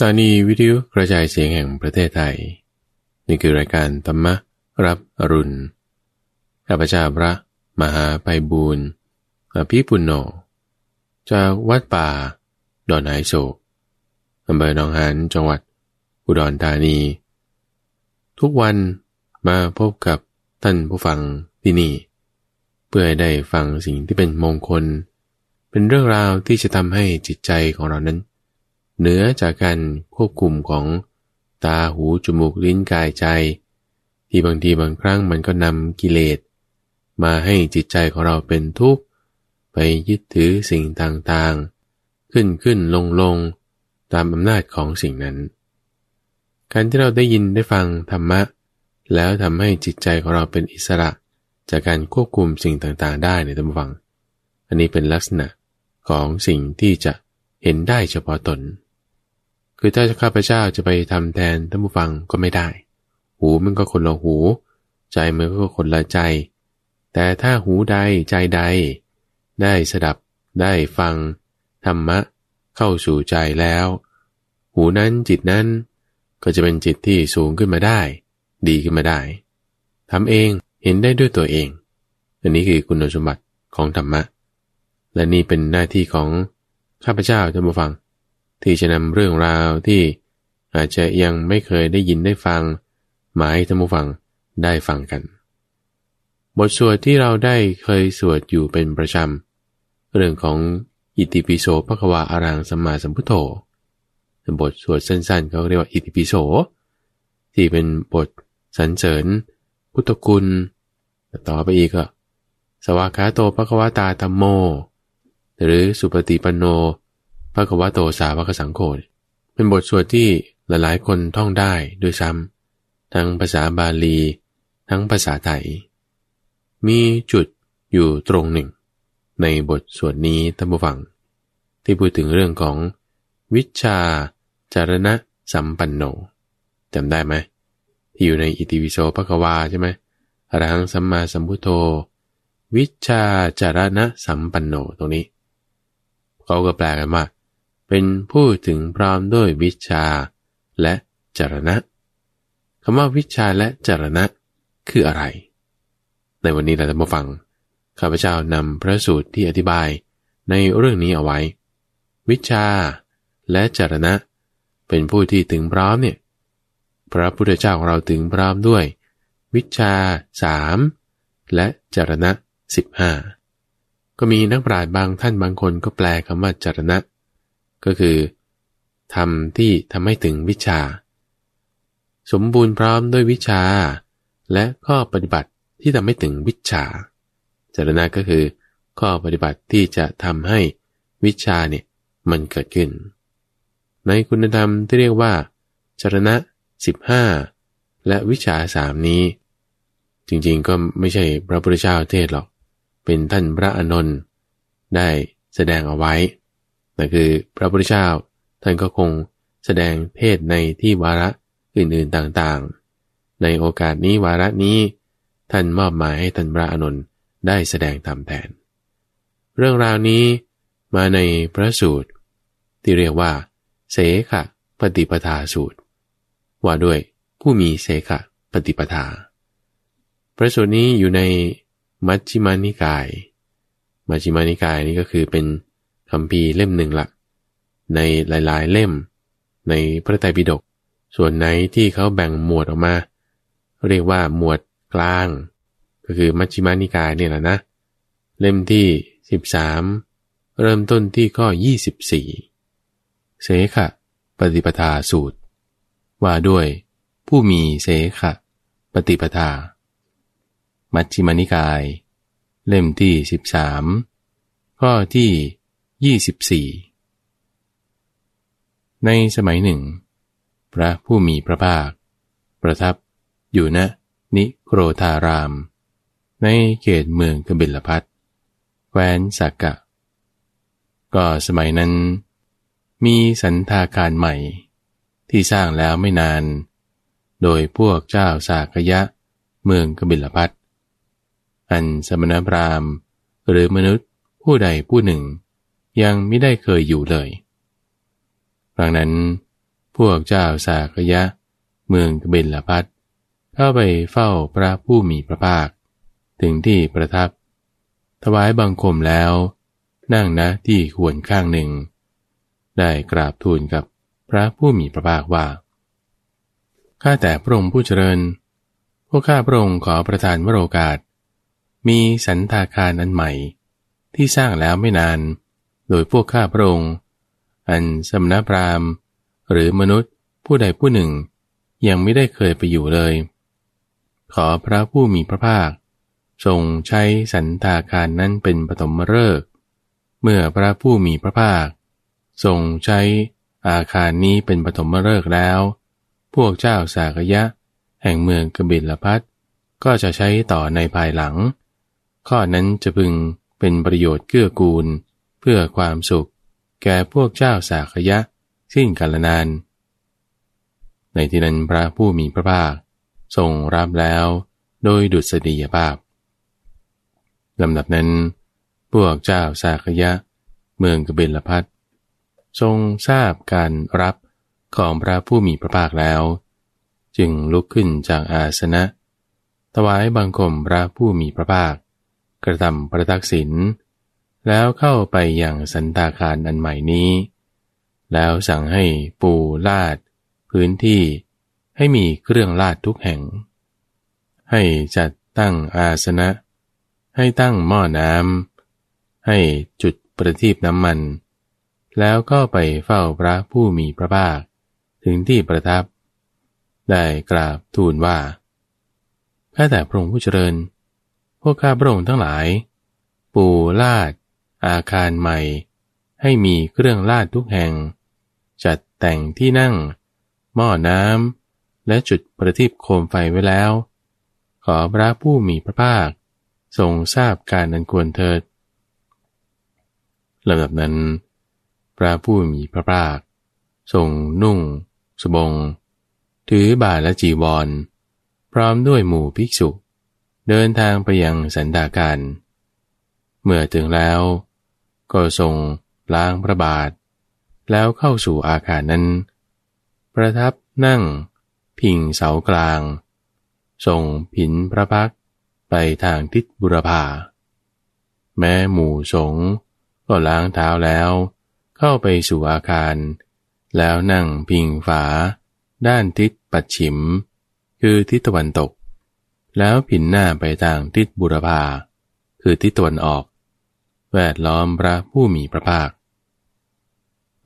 ถานีวิทยุกระจายเสียงแห่งประเทศไทย นี่คือรายการธรรมรับอรุณข้าพเจ้าพระ มหาไปบูรณ์อภิปุณโญจากวัดป่า ดอนไหโศกอำเภอหนองหานจังหวัด อุดรธานี ทุกวันมาพบกับท่านผู้ฟังที่นี่ เพื่อให้ได้ฟังสิ่งที่เป็นมงคล เป็นเรื่องราวที่จะทำให้จิตใจของเรานั้น เหนือจากการควบคุมของตาหูจมูกลิ้นกายใจ ที่บางทีบางครั้งมันก็นำกิเลส มาให้จิตใจของเราเป็นทุกข์ ไปยึดถือสิ่งต่างๆ ขึ้นขึ้นลงลงตามอำนาจของสิ่งนั้น การที่เราได้ยินได้ฟังธรรมะ แล้วทำให้จิตใจของเราเป็นอิสระ จากการควบคุมสิ่งต่างๆ ได้ในธรรมฟัง อันนี้เป็นลักษณะของสิ่งที่จะเห็นได้เฉพาะตน คือถ้าข้าพเจ้าจะไปทำแทนท่านผู้ฟังก็ไม่ได้ หูมันก็คนละหู ใจมันก็คนละใจ แต่ถ้าหูใดใจใด ได้สดับได้ฟัง ธรรมะ เข้าสู่ใจแล้ว หูนั้นจิตนั้นก็จะเป็นจิตที่สูงขึ้นมาได้ ดีขึ้นมาได้ทำเองเห็นได้ด้วยตัวเอง อันนี้คือคุณสมบัติของธรรมะ และนี่เป็นหน้าที่ของข้าพเจ้าท่านผู้ฟัง ที่จะนำเรื่องราวที่อาจจะยังไม่เคยได้ยินได้ฟัง มาให้ท่านผู้ฟังได้ฟังกัน บทสวดที่เราได้เคยสวดอยู่เป็นประจำ เรื่องของอิติปิโสพระควาอารังสัมมาสัมพุทโธบทสวดสั้นๆเขาเรียกว่าอิติปิโส ที่เป็นบทสรรเสริญ พุทธคุณ ต่อไปอีกก็สวากขาโตพระควตาธรรมโม หรือสุปฏิปันโน พระกวาโตสาวกสังโฆเป็นบทสวดที่หลายๆ คนท่องได้ด้วยซ้ำทั้งภาษาบาลี ทั้งภาษาไทย มีจุดอยู่ตรงหนึ่ง ในบทสวดนี้ท่านผู้ฟัง ที่พูดถึงเรื่องของ วิชาจารณะสัมปันโนจำได้ไหมที่อยู่ในอิติวิโสภควาใช่ไหมอรหังสัมมาสัมพุทโธ วิชาจารณะสัมปันโนตรงนี้ เขาก็แปลกันว่า เป็นผู้ถึงพร้อมด้วยวิชาและจรณะคำว่าวิชาและจรณะคืออะไร ในวันนี้เราจะมาฟังข้าพเจ้านำพระสูตรที่อธิบายในเรื่องนี้เอาไว้ วิชาและจรณะ เป็นผู้ที่ถึงพร้อมเนี่ยพระพุทธเจ้าของเราถึงพร้อมด้วย วิชาสามและจรณะสิบห้าก็มีนักปราชญ์บางท่านบางคนก็แปลคำว่าจรณะ ก็คือทำที่ทำให้ถึงวิชา สมบูรณ์พร้อมด้วยวิชา และข้อปฏิบัติที่ทำให้ถึงวิชาจารณะก็คือข้อปฏิบัติที่จะทำให้วิชาเนี่ยมันเกิดขึ้น ในคุณธรรมที่เรียกว่าจารณะ 15 และวิชาสามนี้ จริงๆก็ไม่ใช่พระพุทธเจ้าเทศหรอก เป็นท่านพระอนนท์ได้แสดงเอาไว้ นั่นคือพระพุทธเจ้าท่านก็คงแสดงเทศในที่วาระอื่นๆต่างๆ ในโอกาสนี้วาระนี้ ท่านมอบหมายให้ท่านพระอนุนได้แสดงตามแทน เรื่องราวนี้มาในพระสูตร ที่เรียกว่า เสขะปฏิปทาสูตร ว่าด้วยผู้มีเสขะปฏิปทา พระสูตรนี้อยู่ในมัชฌิมานิกาย มัชฌิมานิกายนี่ก็คือเป็น คำพีเล่มหนึ่งละในหลายๆ เล่ม ในพระไตรปิฎกส่วนไหนที่เขาแบ่งหมวดออกมา เรียกว่าหมวดกลาง ก็คือมัชฌิมานิกายเนี่ยแหละนะ เล่มที่ 13 เริ่มต้นที่ข้อ 24 เสขะปฏิปทาสูตร ว่าด้วย ผู้มีเสขะปฏิปทา มัชฌิมานิกาย เล่มที่ 13 ข้อที่ 24 ในสมัยหนึ่ง พระผู้มีพระภาค ประทับอยู่ณนิโครธาราม ในเขตเมืองกบิลพัทแคว้นสักกะ ก็สมัยนั้น มีสันทาการใหม่ ที่สร้างแล้วไม่นาน โดยพวกเจ้าสากยะเมืองกบิลพัทอันสมณพราหมณ์หรือมนุษย์ผู้ใดผู้หนึ่ง ยังไม่ได้เคยอยู่เลยครั้งนั้นพวกเจ้าสากยะ เมืองกบิลพัทเข้าไปเฝ้าพระผู้มีพระภาค ถึงที่ประทับ ถวายบังคมแล้ว นั่งนะที่ควรข้างหนึ่ง ได้กราบทูลกับพระผู้มีพระภาคว่า ข้าแต่พระองค์ผู้เจริญ พวกข้าพระองค์ขอประทานวโรกาส มีสันทาคารอันใหม่ ที่สร้างแล้วไม่นาน โดยพวกข้าพระองค์ อันสมณพราหมณ์ หรือมนุษย์ผู้ใดผู้หนึ่ง ยังไม่ได้เคยไปอยู่เลย ขอพระผู้มีพระภาค ทรงใช้สันทาคารนั้นเป็นปฐมฤกษ์เมื่อพระผู้มีพระภาค ทรงใช้อาคารนี้เป็นปฐมฤกษ์แล้ว พวกเจ้าสากยะ แห่งเมืองกบิลพัทก็จะใช้ต่อในภายหลัง ข้อนั้นจะพึงเป็นประโยชน์เกื้อกูล เพื่อความสุข แก่พวกเจ้าสากยะ สิ้นกาลนาน ในที่นั้นพระผู้มีพระภาคทรงรับแล้วโดยดุษฎียภาพลำดับนั้น พวกเจ้าสากยะ เมืองกบิลพัททรงทราบการรับของพระผู้มีพระภาคแล้ว จึงลุกขึ้นจากอาสนะ ถวายบังคมพระผู้มีพระภาค กระทำประทักษิณ แล้วเข้าไปอย่างสันตาคารอันใหม่นี้ แล้วสั่งให้ปูลาด พื้นที่ให้มีเครื่องลาดทุกแห่ง ให้จัดตั้งอาสนะ ให้ตั้งหม้อน้ำให้จุดประทีปน้ำมัน แล้วก็ไปเฝ้าพระผู้มีพระภาคถึงที่ประทับ ได้กราบทูลว่าข้าแต่พระองค์ผู้เจริญ พวกข้าพระองค์ทั้งหลาย ปูลาด อาคารใหม่ ให้มีเครื่องลาดทุกแห่ง จัดแต่งที่นั่ง หม้อน้ำและจุดประทีปโคมไฟไว้แล้ว ขอพระผู้มีพระภาค ทรงทราบการนันควรเถิดลำดับนั้น พระผู้มีพระภาค ทรงนุ่ง สบง ถือบาและจีวร พร้อมด้วยหมู่ภิกษุ เดินทางไปยังสันดาการ เมื่อถึงแล้ว ก็ทรงล้างพระบาท แล้วเข้าสู่อาคารนั้น ประทับนั่ง พิงเสากลาง ทรงผินพระพักไปทางทิศบุรพาแม้หมู่สงก็ล้างเท้าแล้ว เข้าไปสู่อาคาร แล้วนั่งพิงฝา ด้านทิศปัดฉิม คือทิศตะวันตก แล้วผินหน้าไปทางทิศบุรพาคือทิศตะวันออก แวดล้อมพระผู้มีพระภาค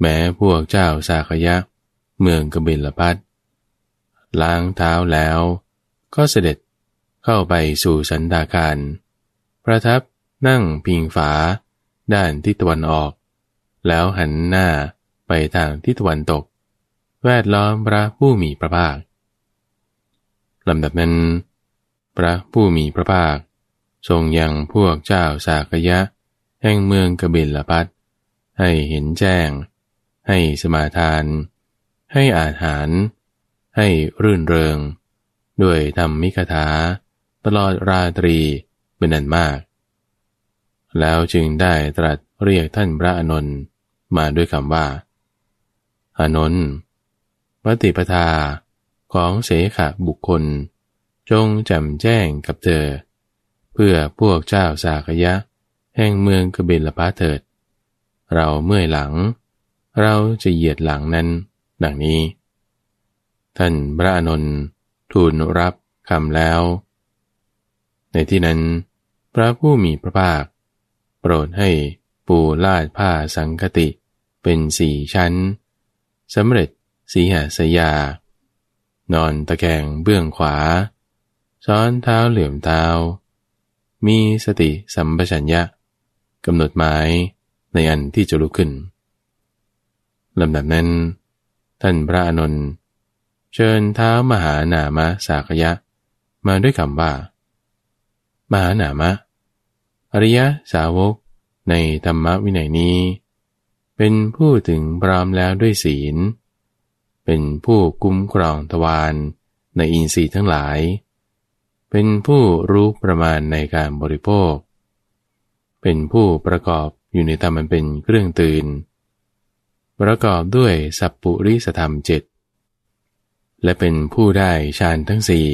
แม้พวกเจ้าสาขยะ เมืองกบิลพัทล้างเท้าแล้ว ก็เสด็จเข้าไปสู่สันดาการประทับนั่งพิงฝา ด้านทิศตะวันออก แล้วหันหน้าไปทางทิศตะวันตก แวดล้อมพระผู้มีพระภาคลำดับนั้น พระผู้มีพระภาค ทรงยังพวกเจ้าสากยะ แห่งเมืองกบิละพัทให้เห็นแจ้ง ให้สมาทาน ให้อาหาร ให้รื่นเริง ด้วยธรรมมิคถา ตลอดราตรีเป็นอันมาก แล้วจึงได้ตรัสเรียกท่านพระอนนท์มาด้วยคำว่า อนนท์ปฏิปทาของเสขะบุคคล จงจ่มแจ้งกับเธอ เพื่อพวกเจ้าสากยะ แห่งเมืองกบิลปาเถิด เราเมื่อยหลัง เราจะเหยียดหลังนั้น ดังนี้ ท่านพระอนนท์ทูลรับคำแล้ว ในที่นั้น พระผู้มีพระภาค โปรดให้ปูลาดผ้าสังคติเป็นสี่ชั้นสำเร็จสีหาสยา นอนตะแคงเบื้องขวา ซ้อนเท้าเหลื่อมเท้า มีสติสัมปชัญญะ กำหนดหมายในอันที่จะลุกขึ้นลำดับนั้น ท่านพระอนุนเชิญเท้ามหานามะสากยะ มาด้วยคำว่า มหานามะ อริยสาวกในธรรมวินัยนี้ เป็นผู้ถึงพร้อมแล้วด้วยศีล เป็นผู้คุ้มครองทวารในอินทรีย์ทั้งหลาย เป็นผู้รู้ประมาณในการบริโภค เป็นผู้ประกอบอยู่ในธรรมมันเป็นเครื่องตื่น ประกอบด้วยสัพปุริสธรรมเจ็ดและเป็นผู้ได้ฌานทั้งสี่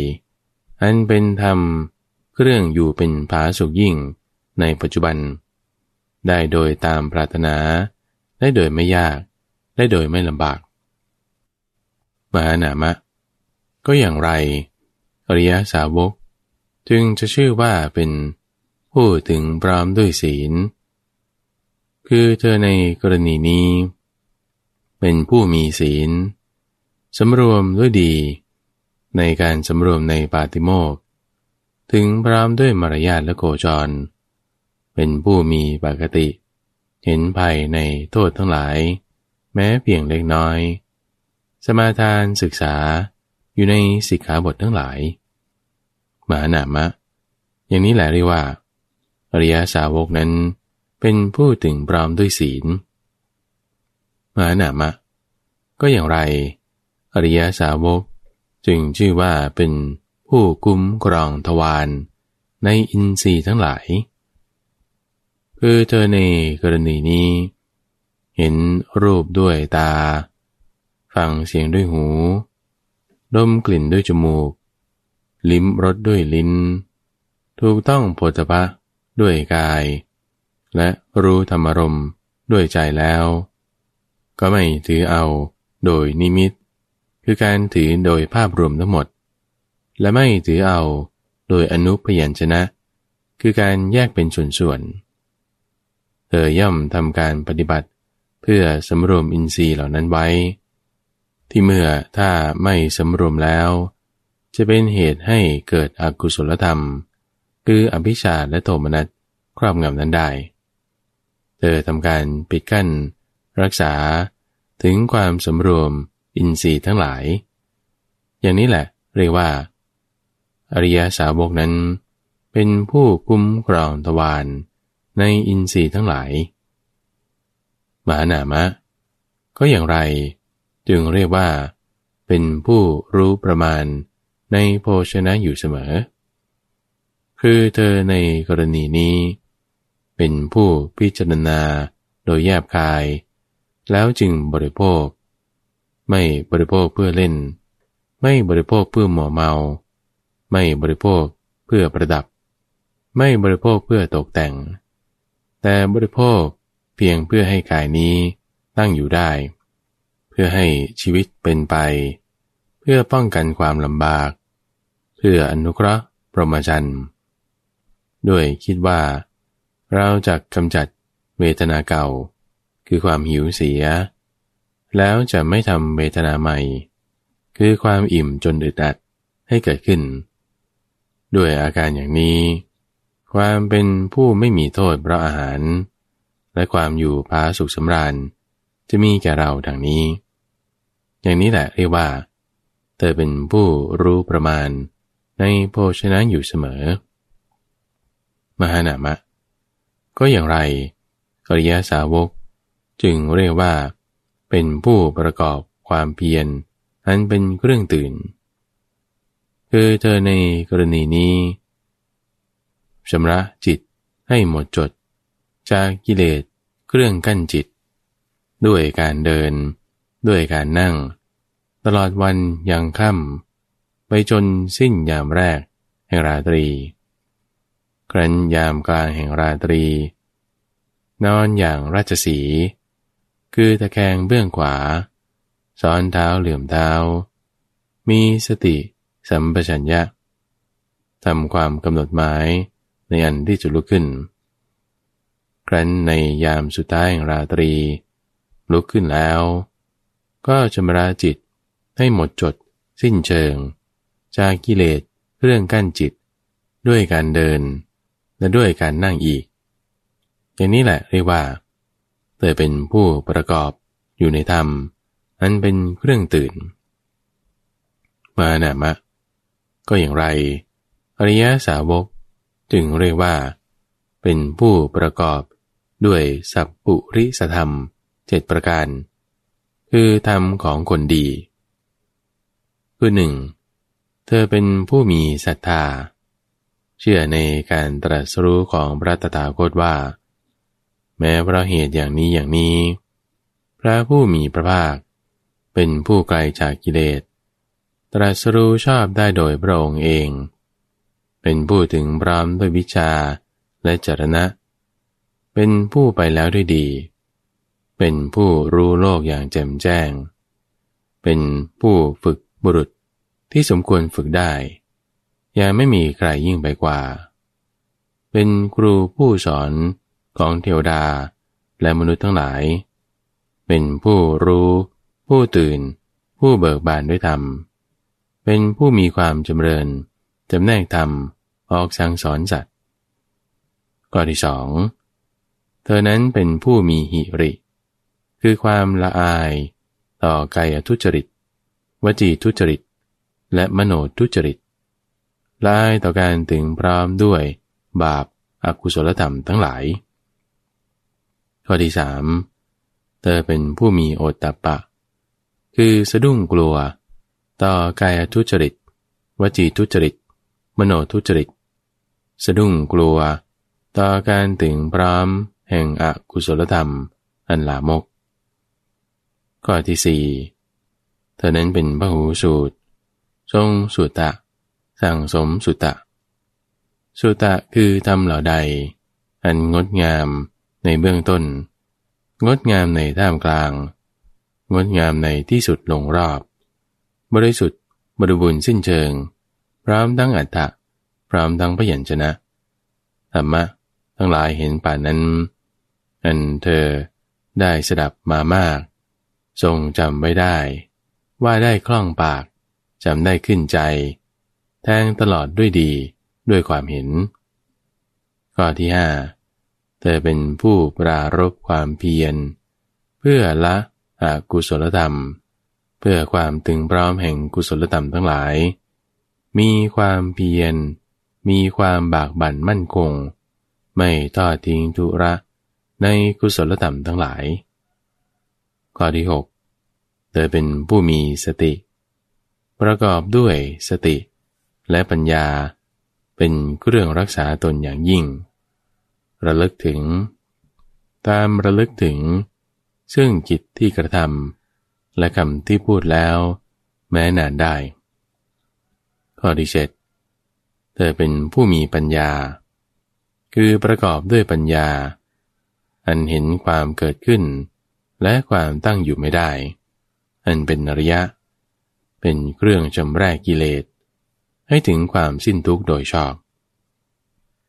อันเป็นธรรมเครื่องอยู่เป็นผาสุกยิ่งในปัจจุบัน ได้โดยตามปรารถนา ได้โดยไม่ยาก ได้โดยไม่ลำบาก มหานามะ ก็อย่างไร อริยสาวก จึงจะชื่อว่าเป็น ผู้ถึงพร้อมด้วยศีล คือเธอในกรณีนี้ เป็นผู้มีศีลสำรวมด้วยดี ในการสำรวมในปาติโมกถึงพร้อมด้วยมารยาทและโกจร เป็นผู้มีปกติ เห็นภัยในโทษทั้งหลาย แม้เพียงเล็กน้อย สมาทานศึกษาอยู่ในสิกขาบททั้งหลาย มหานามะ อย่างนี้แหละเรียกว่า อริยสาวกนั้นเป็นผู้ถึงพร้อมด้วยศีลมหานามะ ก็อย่างไร อริยสาวกจึงชื่อว่าเป็นผู้คุ้มกรองทวารในอินทรีย์ทั้งหลาย คือเธอในกรณีนี้ เห็นรูปด้วยตา ฟังเสียงด้วยหู ดมกลิ่นด้วยจมูก ลิ้มรสด้วยลิ้น ถูกต้องโพธพะ ด้วยกาย และรู้ธรรมรมด้วยใจแล้ว ก็ไม่ถือเอาโดยนิมิต คือการถือโดยภาพรวมทั้งหมด และไม่ถือเอาโดยอนุพยัญชนะ คือการแยกเป็นส่วนๆเธอย่อมทำการปฏิบัติเพื่อสำรวมอินทรีย์เหล่านั้นไว้ ที่เมื่อถ้าไม่สำรวมแล้ว จะเป็นเหตุให้เกิดอกุศลธรรม คืออภิชาและโทมนัสครอบงำนั้นได้ เธอทำการปิดกั้น รักษาถึงความสำรวมอินทรีย์ทั้งหลาย อย่างนี้แหละเรียกว่า อริยสาวกนั้น เป็นผู้คุ้มครองตวารในอินทรีย์ทั้งหลายมหานามะ ก็อย่างไรจึงเรียกว่า เป็นผู้รู้ประมาณในโภชนะอยู่เสมอ คือเธอในกรณีนี้ เป็นผู้พิจารณาโดยแยบคาย แล้วจึงบริโภค ไม่บริโภคเพื่อเล่น ไม่บริโภคเพื่อหมัวเมา ไม่บริโภคเพื่อประดับ ไม่บริโภคเพื่อตกแต่ง แต่บริโภคเพียงเพื่อให้กายนี้ตั้งอยู่ได้ เพื่อให้ชีวิตเป็นไป เพื่อป้องกันความลำบาก เพื่ออนุเคราะห์ประมาจันทร์ ด้วยคิดว่า เราจะกำจัดเวทนาเก่า คือความหิวเสีย แล้วจะไม่ทำเวทนาใหม่ คือความอิ่มจนอึดอัดให้เกิดขึ้น ด้วยอาการอย่างนี้ ความเป็นผู้ไม่มีโทษเพราะอาหาร และความอยู่พาสุขสำราญ จะมีแก่เราดังนี้ อย่างนี้แหละเรียกว่า เธอเป็นผู้รู้ประมาณในโภชนะอยู่เสมอ มหานามะ ก็อย่างไร อริยสาวกจึงเรียกว่า เป็นผู้ประกอบความเพียรอันเป็นเครื่องตื่น คือเธอในกรณีนี้ชำระจิตให้หมดจด จากกิเลสเครื่องกั้นจิต ด้วยการเดิน ด้วยการนั่ง ตลอดวันยังค่ำไปจนสิ้นยามแรกแห่งราตรี ครั้นยามกลางแห่งราตรี นอนอย่างราชสี คือตะแคงเบื้องขวา ซ้อนเท้าเหลื่อมเท้า มีสติสัมปชัญญะทำความกำหนดหมายในอันที่จะลุกขึ้น ครั้นในยามสุดท้ายแห่งราตรี ลุกขึ้นแล้ว ก็ชำระจิตให้หมดจดสิ้นเชิง จากกิเลสเรื่องกั้นจิตด้วยการเดิน และด้วยการนั่งอีก อย่างนี้แหละเรียกว่าเธอเป็นผู้ประกอบอยู่ในธรรม อันเป็นเครื่องตื่น มาหนามะ ก็อย่างไร อริยสาวกจึงเรียกว่า เป็นผู้ประกอบด้วยสัพปุริสธรรมเจ็ดประการ คือธรรมของคนดี คือหนึ่งเธอเป็นผู้มีศรัทธา เชื่อในการตรัสรู้ของพระตถาคตว่า แม้เพราะเหตุอย่างนี้อย่างนี้ พระผู้มีพระภาค เป็นผู้ไกลจากกิเลส ตรัสรู้ชอบได้โดยพระองค์เอง เป็นผู้ถึงพร้อมด้วยวิชาและจรณะ เป็นผู้ไปแล้วด้วยดี เป็นผู้รู้โลกอย่างแจ่มแจ้ง เป็นผู้ฝึกบุรุษที่สมควรฝึกได้ ยังไม่มีใครยิ่งไปกว่า เป็นครูผู้สอนของเทวดาและมนุษย์ทั้งหลาย เป็นผู้รู้ ผู้ตื่น ผู้เบิกบานด้วยธรรม เป็นผู้มีความจำเริญจำแนกธรรมออกสั่งสอนสัตว์ข้อที่สองเธอนั้นเป็นผู้มีหิริ คือความละอายต่อกายทุจริต วจีทุจริต และมโนทุจริต ลายต่อการถึงพร้อมด้วยบาปอากุศลธรรมทั้งหลาย ข้อที่สามเธอเป็นผู้มีโอตตะปะ คือสะดุ้งกลัว ต่อกายทุจริต วจีทุจริต มโนทุจริต สะดุ้งกลัว ต่อการถึงพร้อมแห่งอกุศลธรรม อันลามก ข้อที่สี่เธอนั้นเป็นพระหูสูตร ทรงสุตตะ สั่งสมสุตะ สุตะคือทำเหล่าใด อันงดงามในเบื้องต้น งดงามในท่ามกลาง งดงามในที่สุดลงรอบ บริสุทธิ์บริบูรณ์สิ้นเชิง พร้อมทั้งอัตตะ พร้อมทั้งพยัญชนะ ธรรมะ ทั้งหลายเห็นป่านนั้น อันเธอได้สดับมามาก ทรงจำไว้ได้ ว่าได้คล่องปากจำได้ขึ้นใจ แทงตลอดด้วยดีด้วยความเห็น ข้อที่ห้าเธอเป็นผู้ปรารบความเพียร เพื่อละอกุศลธรรม เพื่อความตึงพร้อมแห่งกุศลธรรมทั้งหลาย มีความเพียร มีความบากบั่นมั่นคง ไม่ทอดทิ้งธุระในกุศลธรรมทั้งหลาย ข้อที่หกเธอเป็นผู้มีสติ ประกอบด้วยสติ และปัญญาเป็นเครื่องรักษาตนอย่างยิ่ง ระลึกถึง ตามระลึกถึง ซึ่งจิตที่กระทำและคำที่พูดแล้ว แม้นานได้ ข้อที่เจ็ดเธอเป็นผู้มีปัญญา คือประกอบด้วยปัญญา อันเห็นความเกิดขึ้น และความตั้งอยู่ไม่ได้ อันเป็นอริยะ เป็นเครื่องจำแรกกิเลส ให้ถึงความสิ้นทุกข์โดยชอบ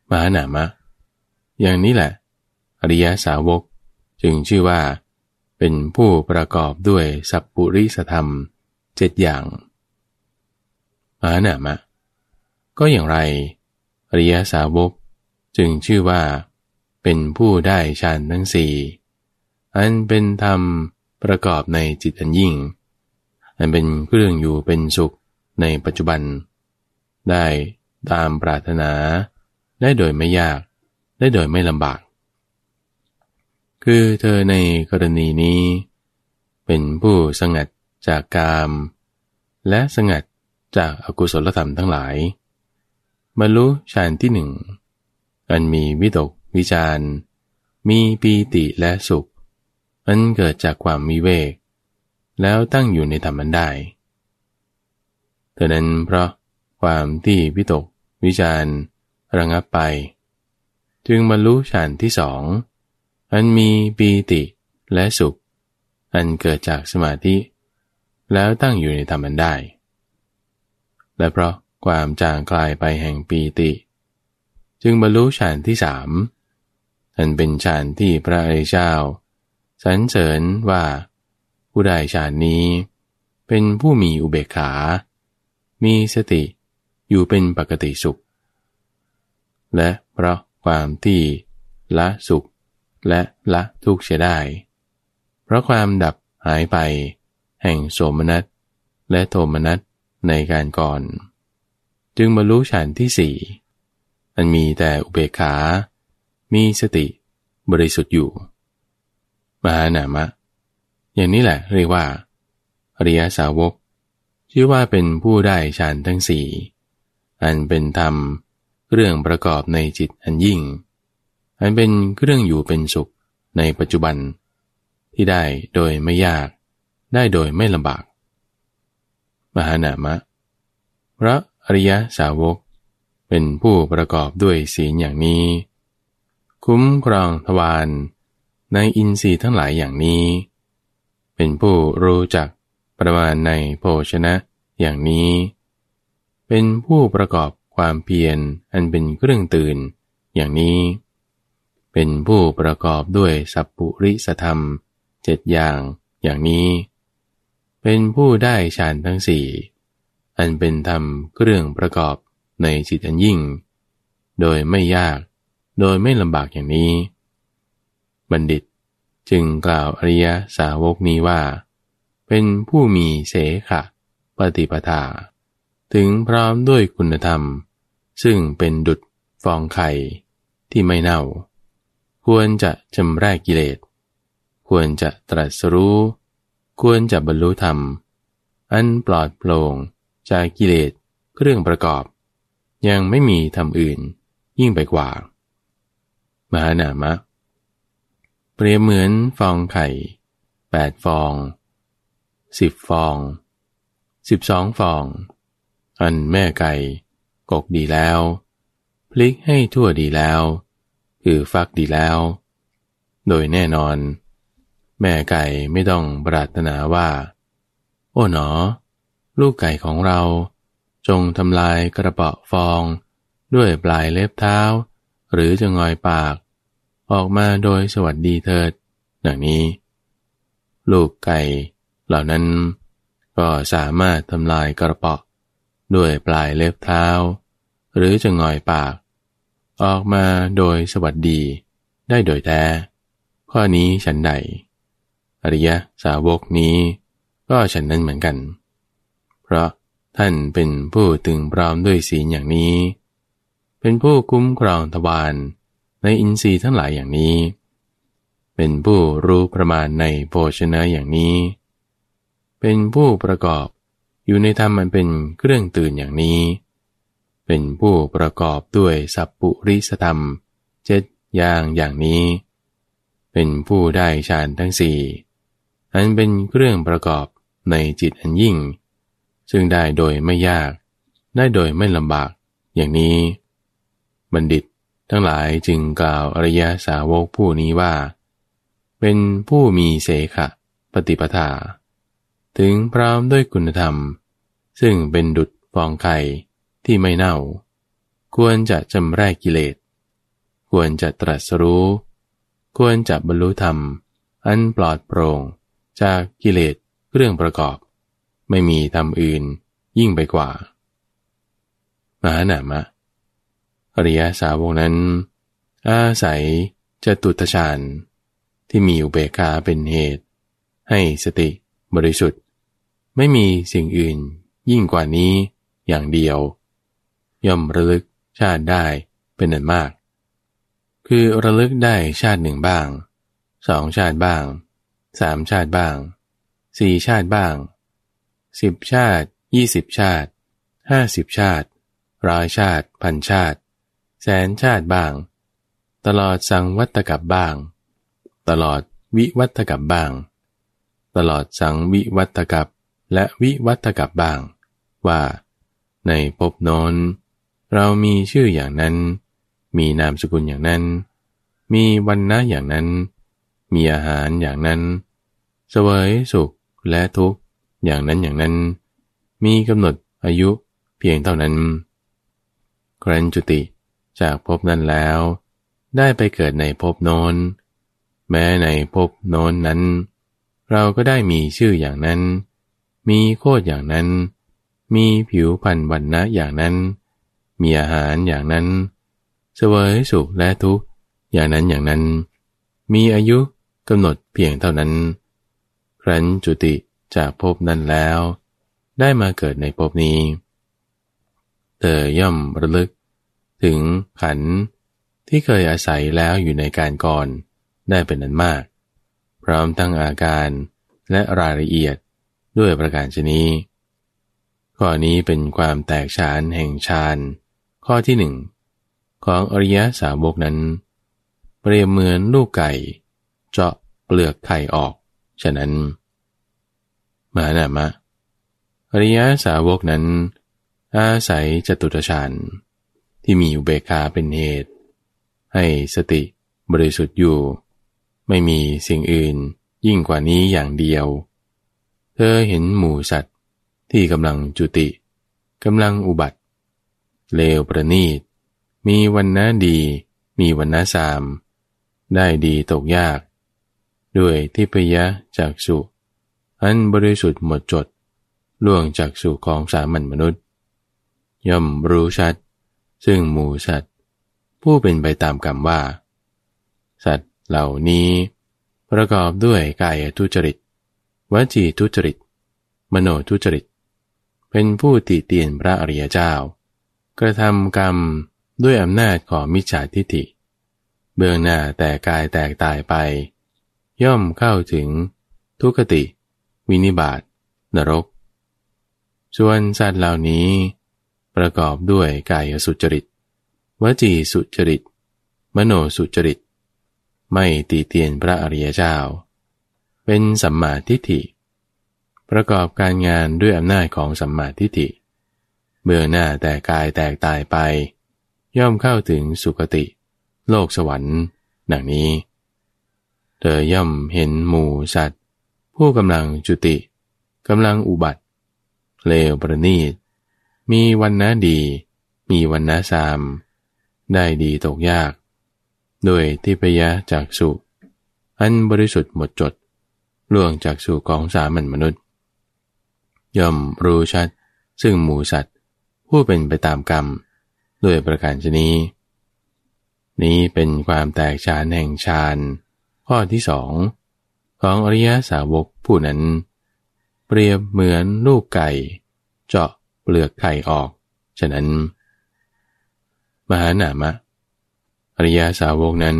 มหานามะ อย่างนี้แหละ อริยสาวกจึงชื่อว่า เป็นผู้ประกอบด้วยสัพปุริสธรรมเจ็ดอย่าง มหานามะ ก็อย่างไร อริยสาวกจึงชื่อว่า เป็นผู้ได้ฌานทั้งสี่อันเป็นธรรมประกอบในจิตอันยิ่ง อันเป็นเครื่องอยู่เป็นสุขในปัจจุบัน ได้ตามปรารถนา ได้โดยไม่ยาก ได้โดยไม่ลำบาก คือเธอในกรณีนี้ เป็นผู้สงัดจากกาม และสงัดจากอากุศลธรรมทั้งหลายบรรลุฌานที่หนึ่งอันมีวิตกวิจารมีปีติและสุข อันเกิดจากความมีเวก แล้วตั้งอยู่ในธรรมันได้เธอนั้นเพราะ ความที่วิตกวิจารระงับไป จึงบรรลุฌานที่สองอันมีปีติและสุข อันเกิดจากสมาธิ แล้วตั้งอยู่ในธรรมันได้ และเพราะความจางกลายไปแห่งปีติ จึงบรรลุฌานที่สามอันเป็นฌานที่พระอริยเจ้าสรรเสริญว่าผู้ได้ฌานนี้ เป็นผู้มีอุเบกขา มีสติ อยู่เป็นปกติสุข และเพราะความที่ละสุขและละทุกข์เสียได้ เพราะความดับหายไป แห่งโสมนัสและโทมนัสในการก่อน จึงบรรลุฌานที่สี่อันมีแต่อุเบกขา มีสติบริสุทธิ์อยู่ มหานามะ อย่างนี้แหละเรียกว่าอริยสาวก ชื่อว่าเป็นผู้ได้ฌานทั้งสี่ อันเป็นธรรมเรื่องประกอบในจิตอันยิ่ง อันเป็นเครื่องอยู่เป็นสุขในปัจจุบัน ที่ได้โดยไม่ยาก ได้โดยไม่ลำบาก มหานามะ พระอริยสาวก เป็นผู้ประกอบด้วยศีลอย่างนี้ คุ้มครองทวารในอินทรีย์ทั้งหลายอย่างนี้ เป็นผู้รู้จักประมาณในโภชนะอย่างนี้ เป็นผู้ประกอบความเพียรอันเป็นเครื่องตื่น อย่างนี้ เป็นผู้ประกอบด้วยสัพปุริสธรรมเจ็ดอย่าง อย่างนี้ เป็นผู้ได้ฌานทั้งสี่อันเป็นธรรมเครื่องประกอบในจิตอันยิ่ง โดยไม่ยาก โดยไม่ลำบากอย่างนี้ บัณฑิตจึงกล่าวอริยสาวกนี้ว่า เป็นผู้มีเสขะปฏิปทา ถึงพร้อมด้วยคุณธรรม ซึ่งเป็นดุจฟองไข่ที่ไม่เน่า ควรจะจำแรกกิเลส ควรจะตรัสรู้ ควรจะบรรลุธรรม อันปลอดโปร่งจากกิเลสเครื่องประกอบ ยังไม่มีธรรมอื่นยิ่งไปกว่า มหานามะ เปรียบเหมือนฟองไข่แปดฟองสิบฟองสิบสองฟอง อันแม่ไก่กกดีแล้ว พลิกให้ทั่วดีแล้ว คือฟักดีแล้ว โดยแน่นอน แม่ไก่ไม่ต้องปรารถนาว่า โอ้หนอ ลูกไก่ของเรา จงทำลายกระเปาะฟอง ด้วยปลายเล็บเท้า หรือจะงอยปาก ออกมาโดยสวัสดีเถิดดังนี้ ลูกไก่เหล่านั้นก็สามารถทำลายกระเปาะ ด้วยปลายเล็บเท้า หรือจะงอยปาก ออกมาโดยสวัสดี ได้โดยแท้ ข้อนี้ฉันใด อริยะสาวกนี้ ก็ฉันนั้นเหมือนกัน เพราะท่านเป็นผู้ตึงพร้อมด้วยศีลอย่างนี้ เป็นผู้คุ้มครองทวารในอินทรีย์ทั้งหลายอย่างนี้ เป็นผู้รู้ประมาณในโภชนะอย่างนี้ เป็นผู้ประกอบ อยู่ในธรรมมันเป็นเครื่องตื่นอย่างนี้ เป็นผู้ประกอบด้วยสัพปุริสธรรมเจ็ดอย่างอย่างนี้ เป็นผู้ได้ฌานทั้งสี่อันเป็นเครื่องประกอบในจิตอันยิ่ง ซึ่งได้โดยไม่ยาก ได้โดยไม่ลำบากอย่างนี้ บัณฑิตทั้งหลายจึงกล่าวอริยสาวกผู้นี้ว่า เป็นผู้มีเสขะปฏิปทา ถึงพร้อมด้วยคุณธรรม ซึ่งเป็นดุจฟองไข่ที่ไม่เน่า ควรจะจำแรกกิเลส ควรจะตรัสรู้ ควรจะบรรลุธรรม อันปลอดโปร่งจากกิเลสเรื่องประกอบ ไม่มีธรรมอื่นยิ่งไปกว่า มหานามะ อริยสาวกนั้น อาศัยจะตุตฌานที่มีอุเบกขาเป็นเหตุ ให้สติบริสุทธิ์ ไม่มีสิ่งอื่น ยิ่งกว่านี้อย่างเดียว ย่อมระลึกชาติได้เป็นอันมาก คือระลึกได้ชาติหนึ่งบ้างสองชาติบ้างสามชาติบ้างสี่ชาติบ้างสิบชาติยี่สิบชาติห้าสิบชาติร้อยชาติ พันชาติ แสนชาติบ้าง ตลอดสังวัตกับบ้าง ตลอดวิวัตกับบ้าง ตลอดสังวิวัตกับ และวิวัตกับบ้าง ว่า ในภพโน้นเรามีชื่ออย่างนั้น มีนามสกุลอย่างนั้น มีวันนะอย่างนั้น มีอาหารอย่างนั้นเสวยสุขและทุกข์อย่างนั้นอย่างนั้น มีกำหนดอายุเพียงเท่านั้น ครั้นจุติจากภพนั้นแล้ว ได้ไปเกิดในภพโน้น แม้ในภพโน้นนั้น เราก็ได้มีชื่ออย่างนั้น มีโคดอย่างนั้น มีผิวพันธุ์วันนะอย่างนั้น มีอาหารอย่างนั้น เสวยสุขและทุกข์อย่างนั้นอย่างนั้น มีอายุกำหนดเพียงเท่านั้น ครั้นจุติจากภพนั้นแล้ว ได้มาเกิดในภพนี้ เธอย่อมระลึก ถึงขันที่เคยอาศัยแล้วอยู่ในการก่อนได้เป็นนั้นมาก พร้อมทั้งอาการและรายละเอียด ด้วยประการชนี้ ข้อนี้เป็นความแตกฉานแห่งฌานข้อที่หนึ่งของอริยสาวกนั้น เปรียบเหมือนลูกไก่ เจาะเปลือกไข่ออก ฉะนั้นมานามะ อริยสาวกนั้น อาศัยจตุตฌานที่มีอุเบกขาเป็นเหตุ ให้สติบริสุทธิ์อยู่ ไม่มีสิ่งอื่นยิ่งกว่านี้อย่างเดียว ธอเห็นหมู่สัตว์ที่กำลังจุติกำลังอุบัติ เลวประณีต มีวันนะดี มีวันนะสาม ได้ดีตกยาก ด้วยที่พยะจากสุ อันบริสุทธิ์หมดจด ล่วงจากสุของสามัญมนุษย์ ย่อมรู้ชัด ซึ่งหมูสัตว์ ผู้เป็นไปตามกรรมว่า สัตว์เหล่านี้ ประกอบด้วยกายทุจริต วจีทุจริต มโนทุจริต เป็นผู้ติเตียนพระอริยเจ้า กระทำกรรมด้วยอำนาจของมิจฉาทิฏฐิ เบื้องหน้าแต่กายแตกตายไป ย่อมเข้าถึง ทุกติ วินิบาตนรก ส่วนสัตว์เหล่านี้ ประกอบด้วยกายสุจริต วจีสุจริต มโนสุจริต ไม่ตีเตียนพระอริยเจ้า เป็นสัมมาทิฏฐิ ประกอบการงานด้วยอำนาจของสัมมาทิฏฐิเมื่อหน้าแต่กายแตกตายไป ย่อมเข้าถึงสุคติ โลกสวรรค์ ดังนี้ เธอย่อมเห็นหมู่สัตว์ ผู้กำลังจุติกำลังอุบัติ เลวประณีต มีวันนะดี มีวันนะสาม ได้ดีตกยากโดยที่พยะจากสุ อันบริสุทธิ์หมดจด ล่วงจากสู่ของสามัญมนุษย์ ย่อมรู้ชัด ซึ่งหมูสัตว์ ผู้เป็นไปตามกรรม ด้วยประการชนี้ นี้เป็นความแตกฉานแห่งฌานข้อที่สองของอริยสาวกผู้นั้น เปรียบเหมือนลูกไก่ เจาะเปลือกไข่ออก ฉะนั้น มหานามะ อริยสาวกนั้น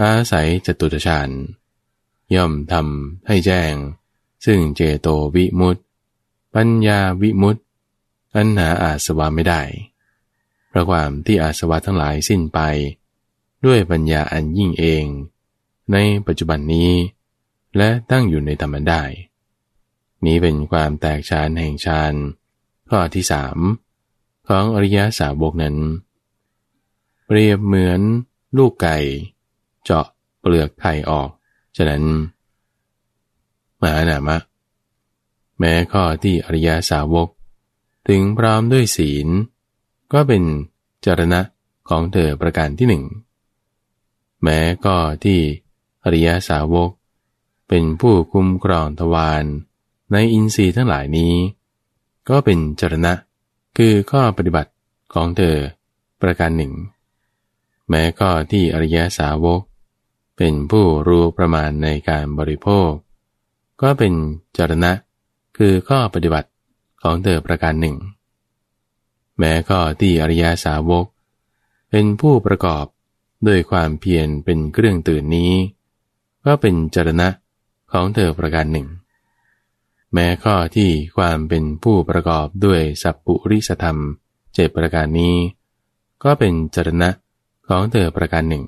อาศัยจตุตฌาน ย่อมทำให้แจ้ง ซึ่งเจโตวิมุตตปัญญาวิมุตติอันหาอาสวะไม่ได้เพราะความที่อาสวะทั้งหลายสิ้นไป ด้วยปัญญาอันยิ่งเอง ในปัจจุบันนี้ และตั้งอยู่ในธรรมได้ นี้เป็นความแตกฉานแห่งฌานข้อที่สามของอริยสาวกนั้น เปรียบเหมือนลูกไก่ เจาะเปลือกไข่ออก ฉะนั้น มหานามะ แม้ข้อที่อริยาสาวก ถึงพร้อมด้วยศีล ก็เป็นจรณะของเธอประการที่หนึ่ง แม้ก็ที่อริยาสาวก เป็นผู้คุ้มครองทวารในอินทรีย์ทั้งหลายนี้ ก็เป็นจรณะ คือข้อปฏิบัติของเธอประการหนึ่ง แม้ก็ที่อริยาสาวก เป็นผู้รู้ประมาณในการบริโภค ก็เป็นจรณะ คือข้อปฏิบัติของเธอประการหนึ่ง แม้ข้อที่อริยาสาวก เป็นผู้ประกอบด้วยความเพียรเป็นเครื่องตื่นนี้ ก็เป็นจรณะของเธอประการหนึ่ง แม้ข้อที่ความเป็นผู้ประกอบด้วยสัพปุริสธรรมเจ็ประการนี้ ก็เป็นจรณะของเธอประการหนึ่ง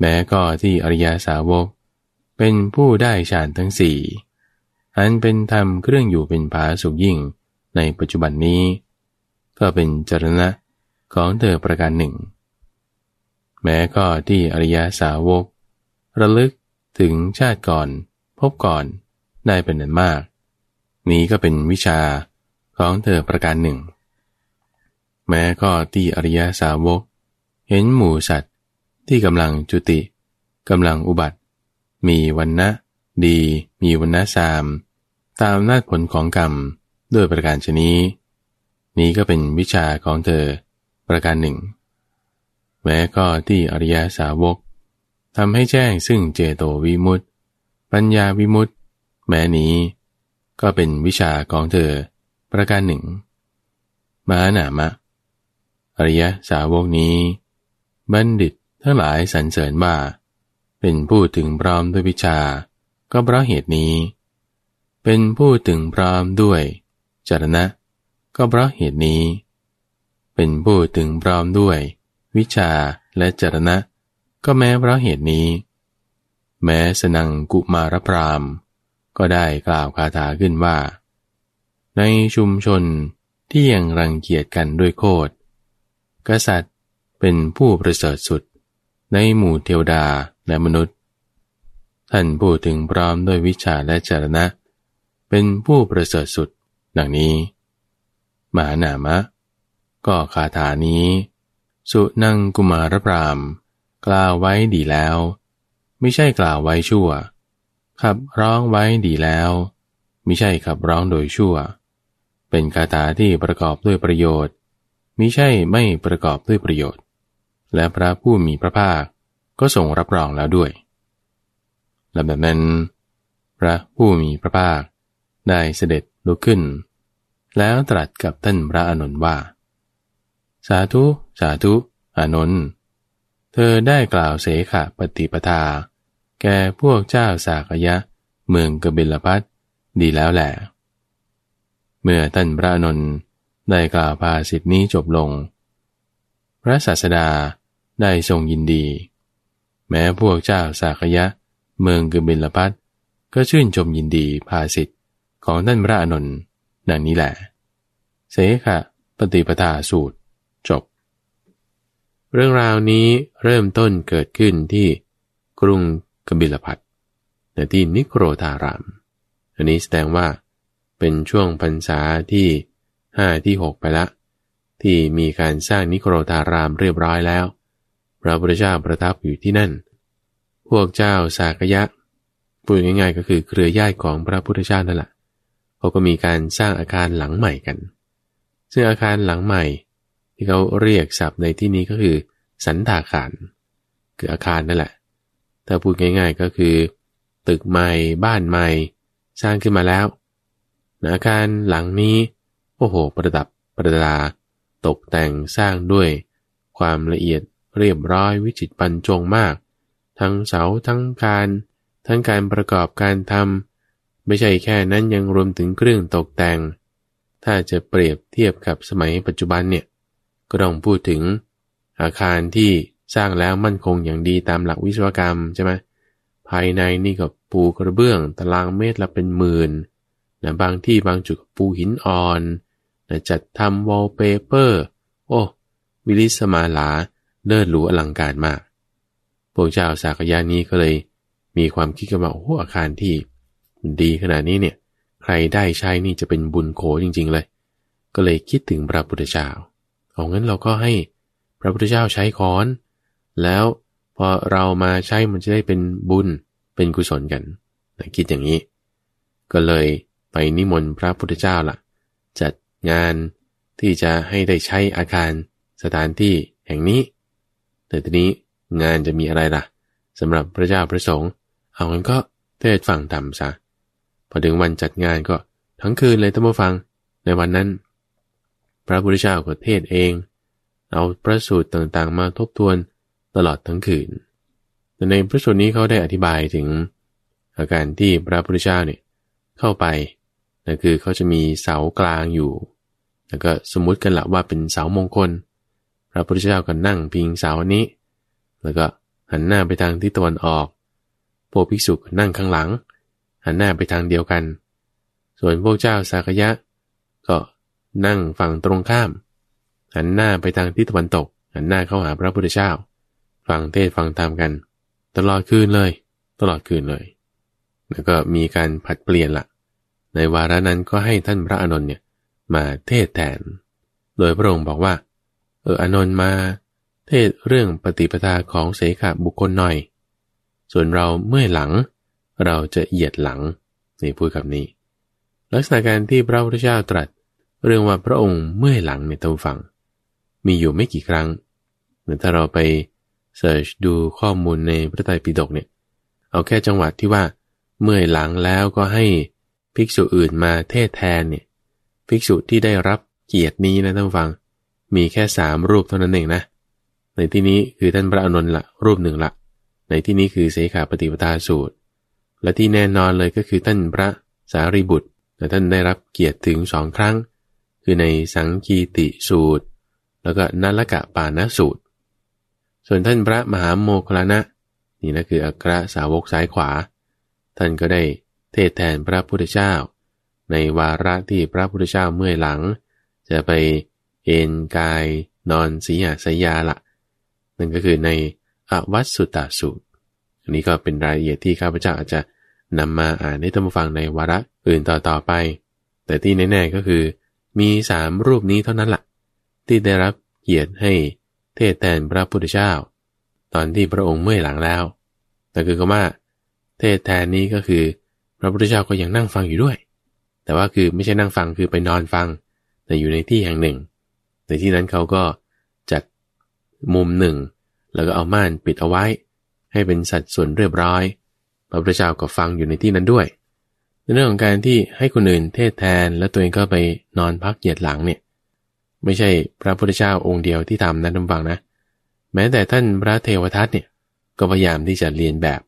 แม้ข้อที่อริยาสาวก เป็นผู้ได้ฌานทั้งสี่อันเป็นธรรมเครื่องอยู่เป็นผาสุขยิ่งในปัจจุบันนี้ ก็เป็นจรณะของเธอประการหนึ่ง แม้ก็ที่อริยาสาวก ระลึกถึงชาติก่อน พบก่อนได้เป็นนันมาก นี้ก็เป็นวิชาของเธอประการหนึ่ง แม้ก็ที่อริยาสาวก เห็นหมูสัตว์ ที่กำลังจุติกำลังอุบัติ มีวันนะดี มีวันนะสาม ตามนาจผลของกรรมด้วยประการชนี้ นี้ก็เป็นวิชาของเธอประการหนึ่ง แม้ก็ที่อริยสาวกทำให้แจ้งซึ่งเจโตวิมุตติ ปัญญาวิมุตติ แม้นี้ ก็เป็นวิชาของเธอประการหนึ่ง มหานามะ อริยสาวกนี้ บัณฑิต ทั้งหลายสรรเสริญว่าเป็นผู้ถึงพร้อมด้วยวิชา ก็เพราะเหตุนี้ เป็นผู้ถึงพร้อมด้วยจรณะ ก็เพราะเหตุนี้ เป็นผู้ถึงพร้อมด้วย วิชาและจรณะ ก็แม้เพราะเหตุนี้ แม้สนังกุมารพรามก็ได้กล่าวคาถาขึ้นว่า ในชุมชนที่ยังรังเกียจกันด้วยโคดกษัตริย์เป็นผู้ประเสริฐสุด ในหมู่เทวดาและมนุษย์ ท่านพูดถึงพร้อมด้วยวิชาและจรณะ เป็นผู้ประเสริฐสุดดังนี้มหานามะ ก็คาถานี้ สุนังกุมารพรามกล่าวไว้ดีแล้ว ไม่ใช่กล่าวไว้ชั่ว ขับร้องไว้ดีแล้วไม่ใช่ขับร้องโดยชั่ว เป็นคาถาที่ประกอบด้วยประโยชน์มิใช่ไม่ประกอบด้วยประโยชน์ และพระผู้มีพระภาคก็ทรงรับรองแล้วด้วยลำดับนั้น พระผู้มีพระภาคได้เสด็จลุกขึ้น แล้วตรัสกับท่านพระอนุนว่า สาธุ สาธุอานนเธอได้กล่าวเสขะปฏิปทา แก่พวกเจ้าสากยะ เมืองกบิลพัทดีแล้วแหละ เมื่อท่านพระอนุนได้กล่าวภาสิทธินี้จบลง พระศาสดา ได้ทรงยินดี แม้พวกเจ้าสากยะ เมืองกบิลพัทก็ชื่นชมยินดีภาสิทธิของท่านพระอนุนดังนี้แหละ เสขะปฏิปทาสูตร จบ เรื่องราวนี้เริ่มต้นเกิดขึ้นที่กรุงกบิลพัทในที่นิโครธาราม อันนี้แสดงว่าเป็นช่วงพรรษาที่ห้าที่หกไปละ ที่มีการสร้างนิโครธารามเรียบร้อยแล้ว พระพุทธเจ้าประทับอยู่ที่นั่น พวกเจ้าสากยะพูดง่ายๆ ก็คือเครือญาติของพระพุทธเจ้านั่นแหละเขาก็มีการสร้างอาคารหลังใหม่กัน ซึ่งอาคารหลังใหม่ ที่เขาเรียกศัพท์ในที่นี้ก็คือ สันตาคาร คืออาคารนั่นแหละ ถ้าพูดง่าย ๆ ก็คือ ตึกใหม่บ้านใหม่ สร้างขึ้นมาแล้วอาคารหลังนี้โอ้โห ประดับประดาตกแต่งสร้างด้วย ความละเอียด เรียบร้อยวิจิตรบรรจงมาก ทั้งเสาทั้งการ ทั้งการประกอบการทำไม่ใช่แค่นั้นยังรวมถึงเครื่องตกแต่ง ถ้าจะเปรียบเทียบกับสมัยปัจจุบันเนี่ยก็ต้องพูดถึงอาคารที่สร้างแล้วมั่นคงอย่างดีตามหลักวิศวกรรมใช่ไหมภายในนี่ก็ปูกระเบื้องตารางเมตรละเป็นหมื่นนะบางที่บางจุดปูหินอ่อนนะจัดทำวอลเปเปอร์ โอ้ วิลิศมาหรา เลิศหรูอลังการมาก พวกเจ้าศากยะนี้ก็เลย มีความคิดกันว่าโอ้อาคารที่ดีขนาดนี้เนี่ย ใครได้ใช้นี่จะเป็นบุญโขจริง ๆ เลย ก็เลยคิดถึงพระพุทธเจ้าเอางั้นเราก็ให้พระพุทธเจ้าใช้ค้อน แล้วพอเรามาใช้มันจะได้เป็นบุญเป็นกุศลกันคิดอย่างนี้ ก็เลยไปนิมนต์พระพุทธเจ้าละ่ะ จัดงานที่จะให้ได้ใช้อาคารสถานที่แห่งนี้ แต่ทีนี้งานจะมีอะไรล่ะสำหรับพระเจ้าพระสงฆ์เอางั้นก็เทศฟังธรรมซะพอถึงวันจัดงานก็ทั้งคืนเลยท่านผู้ฟังในวันนั้น พระพุทธเจ้าก็เทศเอง เอาพระสูตรต่างๆ มาทบทวนตลอดทั้งคืน แต่ในพระสูตรนี้เขาได้อธิบายถึง อาการที่พระพุทธเจ้าเนี่ยเข้าไปนั่นคือเขาจะมีเสากลางอยู่ แล้วก็สมมุติกันละว่าเป็นเสามงคล พระพุทธเจ้าก็นั่งพิงเสานี้ แล้วก็หันหน้าไปทางทิศตะวันออกพวกภิกษุนั่งข้างหลัง หันหน้าไปทางเดียวกัน ส่วนพวกเจ้าสากยะ ก็นั่งฝั่งตรงข้าม หันหน้าไปทางทิศตะวันตก หันหน้าเข้าหาพระพุทธเจ้า ฟังเทศฟังธรรมกัน ตลอดคืนเลย ตลอดคืนเลย แล้วก็มีการผัดเปลี่ยนละในวาระนั้นก็ให้ท่านพระอานนท์เนี่ยมาเทศแทน โดยพระองค์บอกว่า เอออนนท์มา เทศเรื่องปฏิปทาของเสขบุคคลหน่อย ส่วนเราเมื่อหลัง เราจะเหยียดหลังนี่พูดคำนี้ ลักษณะการที่พระพุทธเจ้าตรัส เรื่องว่าพระองค์เมื่อหลังในท่านฟัง มีอยู่ไม่กี่ครั้งเหมือนถ้าเราไปเสิร์ชดูข้อมูลในพระไตรปิฎกเนี่ย เอาแค่จังหวัดที่ว่า เมื่อหลังแล้วก็ให้ภิกษุอื่นมาเทศแทนเนี่ย ภิกษุที่ได้รับเกียรตินี้นะท่านฟัง มีแค่สามรูปเท่านั้นเองนะ ในที่นี้คือท่านพระอนุนละรูปหนึ่งละ ในที่นี้คือเสขาปฏิปทาสูตร และที่แน่นอนเลยก็คือท่านพระสารีบุตรแต่ท่านได้รับเกียรติถึงสองครั้ง คือในสังคีติสูตร แล้วก็นัลกะปานสูตร ส่วนท่านพระมหาโมคลานะ นี่นะคืออัครสาวกซ้ายขวา ท่านก็ได้เทศแทนพระพุทธเจ้า ในวาระที่พระพุทธเจ้าเมื่อหลัง จะไป เอนกายนอนสีหาสยาละนั่นก็คือในอวัตสุตาสูตร อันนี้ก็เป็นรายละเอียดที่ข้าพเจ้าอาจจะนำมาอ่านให้ท่านฟังในวาระอื่นต่อๆไป แต่ที่แน่ๆก็คือ มีสามรูปนี้เท่านั้นละ่ะ ที่ได้รับเกียรติให้เทศแทนพระพุทธเจ้า ตอนที่พระองค์เมื่อยหลังแล้วแต่คือคำว่า เทศแทนนี้ก็คือ พระพุทธเจ้าก็ยังนั่งฟังอยู่ด้วย แต่ว่าคือไม่ใช่นั่งฟังคือไปนอนฟัง แต่อยู่ในที่แห่งหนึ่ง ในที่นั้นเขาก็จัดมุมหนึ่ง แล้วก็เอาม่านปิดเอาไว้ ให้เป็นสัดส่วนเรียบร้อย พระพุทธเจ้าก็ฟังอยู่ในที่นั้นด้วย ในเรื่องของการที่ให้คนอื่นเทศแทนแล้วตัวเองก็ไปนอนพักเหยียดหลังเนี่ยไม่ใช่พระพุทธเจ้าองค์เดียวที่ทำนะท่านฟังนะ แม้แต่ท่านพระเทวทัตเนี่ยก็พยายามที่จะเรียนแบบ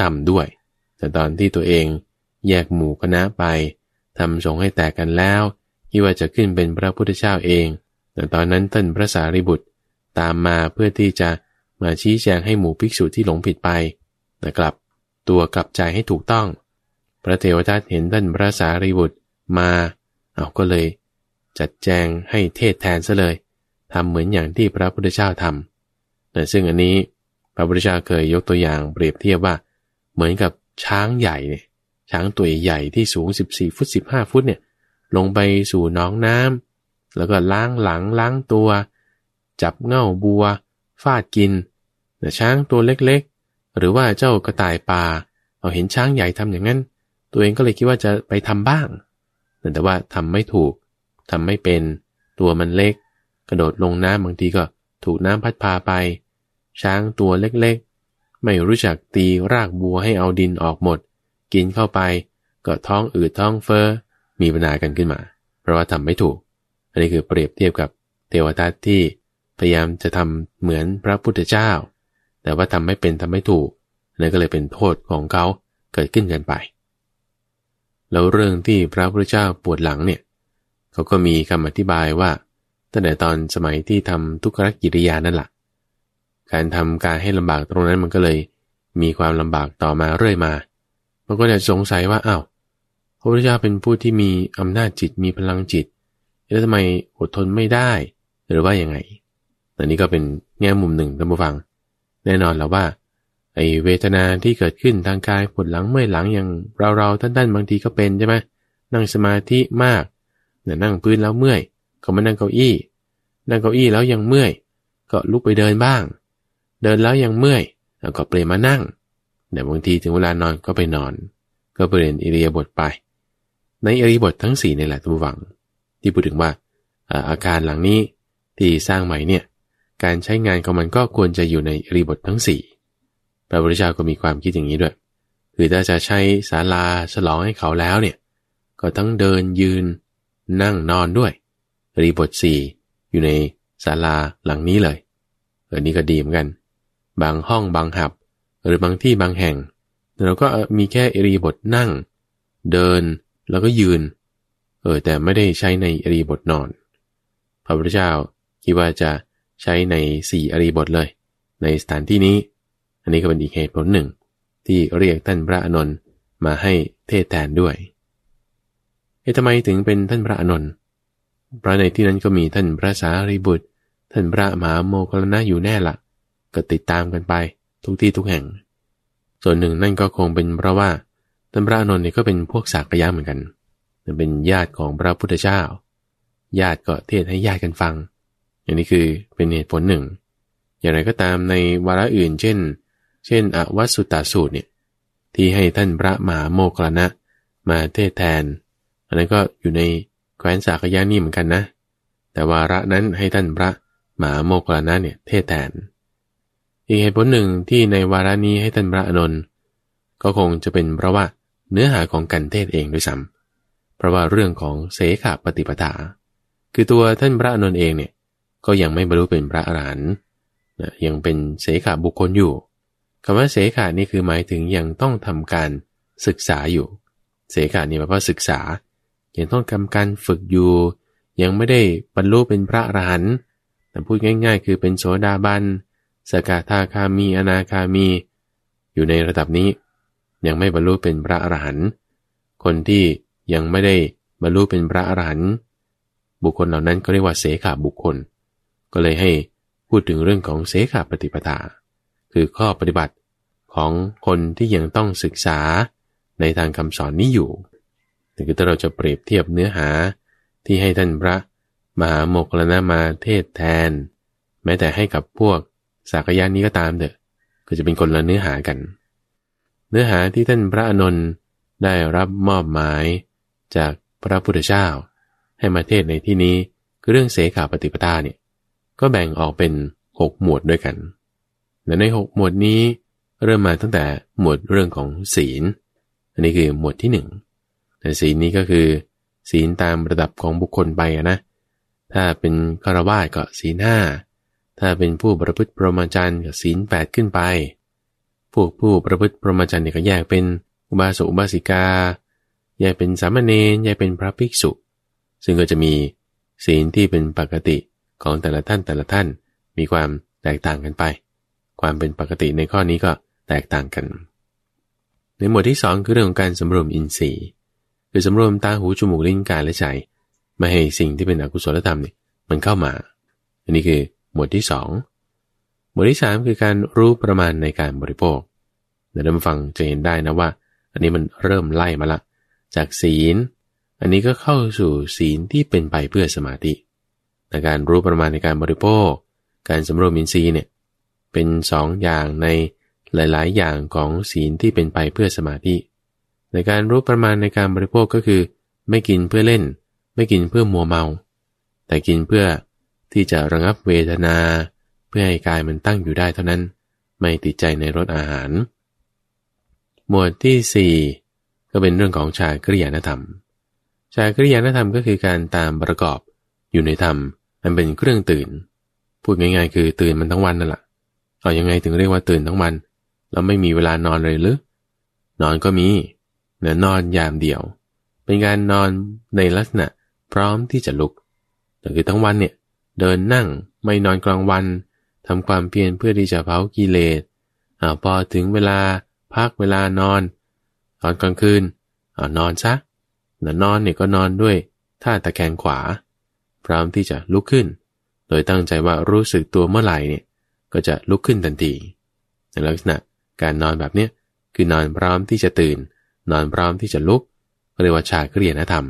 ทำด้วย แต่ตอนที่ตัวเองแยกหมู่คณะไปทำสงให้แตกกันแล้วที่ว่าจะขึ้นเป็นพระพุทธเจ้าเอง แต่ตอนนั้นท่านพระสารีบุตรตามมาเพื่อที่จะมาชี้แจงให้หมู่ภิกษุที่หลงผิดไปแต่กลับตัวกลับใจให้ถูกต้อง พระเทวทัตเห็นท่านพระสารีบุตรมาเอาก็เลย จัดแจงให้เทศแทนซะเลยทำเหมือนอย่างที่พระพุทธเจ้าทำแต่ซึ่งอันนี้พระพุทธเจ้าเคยยกตัวอย่างเปรียบเทียบว่า เหมือนกับช้างใหญ่เนี่ยช้างตัวใหญ่ที่สูง 14 ฟุต 15 ฟุตเนี่ยลงไปสู่น้องน้ำ แล้วก็ล้างหลังล้างตัว จับเง่าบัว ฟาดกินแต่ช้างตัวเล็กๆ หรือว่าเจ้ากระต่ายป่าเอาเห็นช้างใหญ่ทำอย่างนั้น ตัวเองก็เลยคิดว่าจะไปทำบ้าง แต่ว่าทำไม่ถูกทำไม่เป็นตัวมันเล็ก กระโดดลงน้ำบางทีก็ถูกน้ำพัดพาไป ช้างตัวเล็กๆ ไม่รู้จักตีรากบัวให้เอาดินออกหมด กินเข้าไปก็ท้องอืดท้องเฟอ้อมีปัญหากันขึ้นมา เพราะว่าทำไม่ถูก อันนี้คือเปรียบเทียบกับเทวทัตที่พยายามจะทำเหมือนพระพุทธเจ้า แต่ว่าทำไม่เป็นทำไม่ถูกนั่นก็เลยเป็นโทษของเขาเกิดขึ้นกันไป แล้วเรื่องที่พระพุทธเจ้าปวดหลังเนี่ยเขาก็มีคำอธิบายว่าตั้งแต่ตอนสมัยที่ทำทุกขกิริยานั่นแหละการทำการให้ลำบากตรงนั้นมันก็เลย มีความลำบากต่อมาเรื่อยมามันก็จะสงสัยว่าอ้าวพระพุทธเจ้าเป็นผู้ที่มีอำนาจจิตมีพลังจิต แล้วทำไมอดทนไม่ได้ หรือว่ายังไงอันนี้ก็เป็นแง่มุมหนึ่งท่านผู้ฟัง แน่นอนแล้วว่าไอเวทนาที่เกิดขึ้นทางกายปวดหลังเมื่อยหลังอย่างเราๆท่านๆบางทีก็เป็นใช่ไหมนั่งสมาธิมากเนี่ยนั่งพื้นแล้วเมื่อย ก็มานั่งเก้าอี้ นั่งเก้าอี้แล้วยังเมื่อย ก็ลุกไปเดินบ้าง เดินแล้วยังเมื่อยแล้วก็เปลี่ยนมานั่งเดี๋ยวบางทีถึงเวลานอนก็ไปนอน ก็เปลี่ยนอิริยาบถไป ในอิริยาบถทั้งสี่นี่แหละทุกฝัง ที่พูดถึงว่าอาการหลังนี้ที่สร้างใหม่เนี่ยการใช้งานของมันก็ควรจะอยู่ในริยาบถทั้งสี่พระพุทธเจ้าก็มีความคิดอย่างนี้ด้วย คือถ้าจะใช้ศาลาฉลองให้เขาแล้วเนี่ยก็ทั้งเดินยืนนั่งนอนด้วย รีบทสี่อยู่ในศาลาหลังนี้เลยเออนี่ก็ดีเหมือนกัน บางห้องบางหับ หรือบางที่บางแห่ง เราก็มีแค่รีบทนั่ง เดินแล้วก็ยืน เออแต่ไม่ได้ใช้ในอรีบทนอน พระพุทธเจ้าคิดว่าจะใช้ในสี่อรีบทเลย ในสถานที่นี้ อันนี้ก็เป็นอีกเหตุผลหนึ่ง ที่เรียกท่านพระอนนท์มาให้เทศแทนด้วยเอ๊ะทำไมถึงเป็นท่านพระอนุนเพราะในที่นั้นก็มีท่านพระสารีบุตร ท่านพระมหาโมคลนะอยู่แน่ละก็ติดตามกันไปทุกที่ทุกแห่ง ส่วนหนึ่งนั่นก็คงเป็นเพราะว่าท่านพระอนุนนี่ก็เป็นพวกสากยะเหมือนกัน เป็นญาติของพระพุทธเจ้า ญาติก็เทศให้ญาติกันฟัง อย่างนี้คือเป็นเหตุผลหนึ่ง อย่างไรก็ตามในวาระอื่น เช่น เช่น อวัสุตตาสูตรเนี่ยที่ให้ท่านพระมหาโมกลนะมาเทศแทน อันนั้นก็อยู่ในแคว้นสากยานี่เหมือนกันนะ แต่วาระนั้นให้ท่านพระมหาโมกลานะเนี่ยเทศแทน อีกเหตุผลหนึ่งที่ในวาระนี้ให้ท่านพระอนุนก็คงจะเป็นเพราะว่าเนื้อหาของการเทศเองด้วยซ้ำ เพราะว่าเรื่องของเสขาปฏิปทาคือตัวท่านพระอนุนเองเนี่ยก็ยังไม่บรรลุเป็นพระอรหันต์ยังเป็นเสขาบุคคลอยู่คำว่าเสขานี่คือหมายถึงยังต้องทำการศึกษาอยู่ เสขานี่แปลว่าศึกษา ยังต้องทำการฝึกอยู่ ยังไม่ได้บรรลุเป็นพระอรหันต์แต่พูดง่าย ๆ คือเป็นโสดาบันสกทาคามีอนาคามี อยู่ในระดับนี้ ยังไม่บรรลุเป็นพระอรหันต์คนที่ ยังไม่ได้บรรลุเป็นพระอรหันต์บุคคลเหล่านั้นก็เรียกว่าเสขาบุคคล ก็เลยให้พูดถึงเรื่องของเสขาปฏิปทา คือข้อปฏิบัติของคนที่ยังต้องศึกษาในทางคำสอนนี้อยู่คือถ้าเราจะเปรียบเทียบเนื้อหาที่ให้ท่านพระมหาโมกขลนามาเทศแทน แม้แต่ให้กับพวกสากยานี้ก็ตามเถอะ ก็จะเป็นคนละเนื้อหากัน เนื้อหาที่ท่านพระอนนท์ได้รับมอบหมาย จากพระพุทธเจ้า ให้มาเทศในที่นี้คือเรื่องเสขาปฏิปทาเนี่ยก็แบ่งออกเป็นหกหมวดด้วยกันและในหกหมวดนี้เริ่มมาตั้งแต่หมวดเรื่องของศีล อันนี้คือหมวดที่หนึ่งแต่ศีลนี้ก็คือ ศีลตามระดับของบุคคลไปนะ ถ้าเป็นคารวะก็ศีลห้าถ้าเป็นผู้ประพฤติปรมาจารย์ก็ศีลแปดขึ้นไป พวกผู้ประพฤติปรมาจารเนี่ยก็แยกเป็นอุบาสกอุบาสิกา แยเป็นสามเณรแยเป็นพระภิกษุ ซึ่งก็จะมีศีลที่เป็นปกติของแต่ละท่านแต่ละท่านมีความแตกต่างกันไป ความเป็นปกติในข้อนี้ก็แตกต่างกัน ในหมวดที่สองคือเรื่องของการสำรวมอินทรีย์ คือสำรวมตาหูจมูกลิ้นกายและใจไม่ให้สิ่งที่เป็นอกุศลธรรมเนี่ยมันเข้ามา อันนี้คือหมวดที่สองหมวดที่สามคือการรู้ประมาณในการบริโภคเดี๋ยวเราฟังจะเห็นได้นะว่า อันนี้มันเริ่มไล่มาละ จากศีล อันนี้ก็เข้าสู่ศีลที่เป็นไปเพื่อสมาธิในการรู้ประมาณในการบริโภค การสำรวมอินทรีย์เนี่ยเป็นสองอย่างในหลาย ๆ อย่างของศีลที่เป็นไปเพื่อสมาธิ ในการรู้ประมาณในการบริโภคก็คือ ไม่กินเพื่อเล่น ไม่กินเพื่อมัวเมา แต่กินเพื่อที่จะระงับเวทนา เพื่อให้กายมันตั้งอยู่ได้เท่านั้น ไม่ติดใจในรสอาหาร หมวดที่4 ก็เป็นเรื่องของชากริยานธรรม ชากริยานธรรมก็คือการตามประกอบอยู่ในธรรมมันเป็นเครื่องตื่น พูดง่ายๆ คือตื่นมันทั้งวันนั่นแหละเอายังไงถึงเรียกว่าตื่นทั้งวันแล้วไม่มีเวลานอนเลยหรือนอนก็มีเนะนอนยามเดียว เป็นการนอนในลักษณะพร้อมที่จะลุกแต่คือทั้งวันเนี่ยเดินนั่งไม่นอนกลางวันทำความเพียรเพื่อที่จะเผากิเลสอาพอถึงเวลาพักเวลานอน ตอนกลางคืนอ่านอนซะนะนอนเนี่ยก็นอนด้วยท่าตะแคงขวา พร้อมที่จะลุกขึ้น โดยตั้งใจว่ารู้สึกตัวเมื่อไหร่เนี่ยก็จะลุกขึ้นทันทีในลักษณะการนอนแบบเนี้ยคือนอนพร้อมที่จะตื่น นอนพร้อมที่จะลุกเรียกว่าชาเครียนธรรม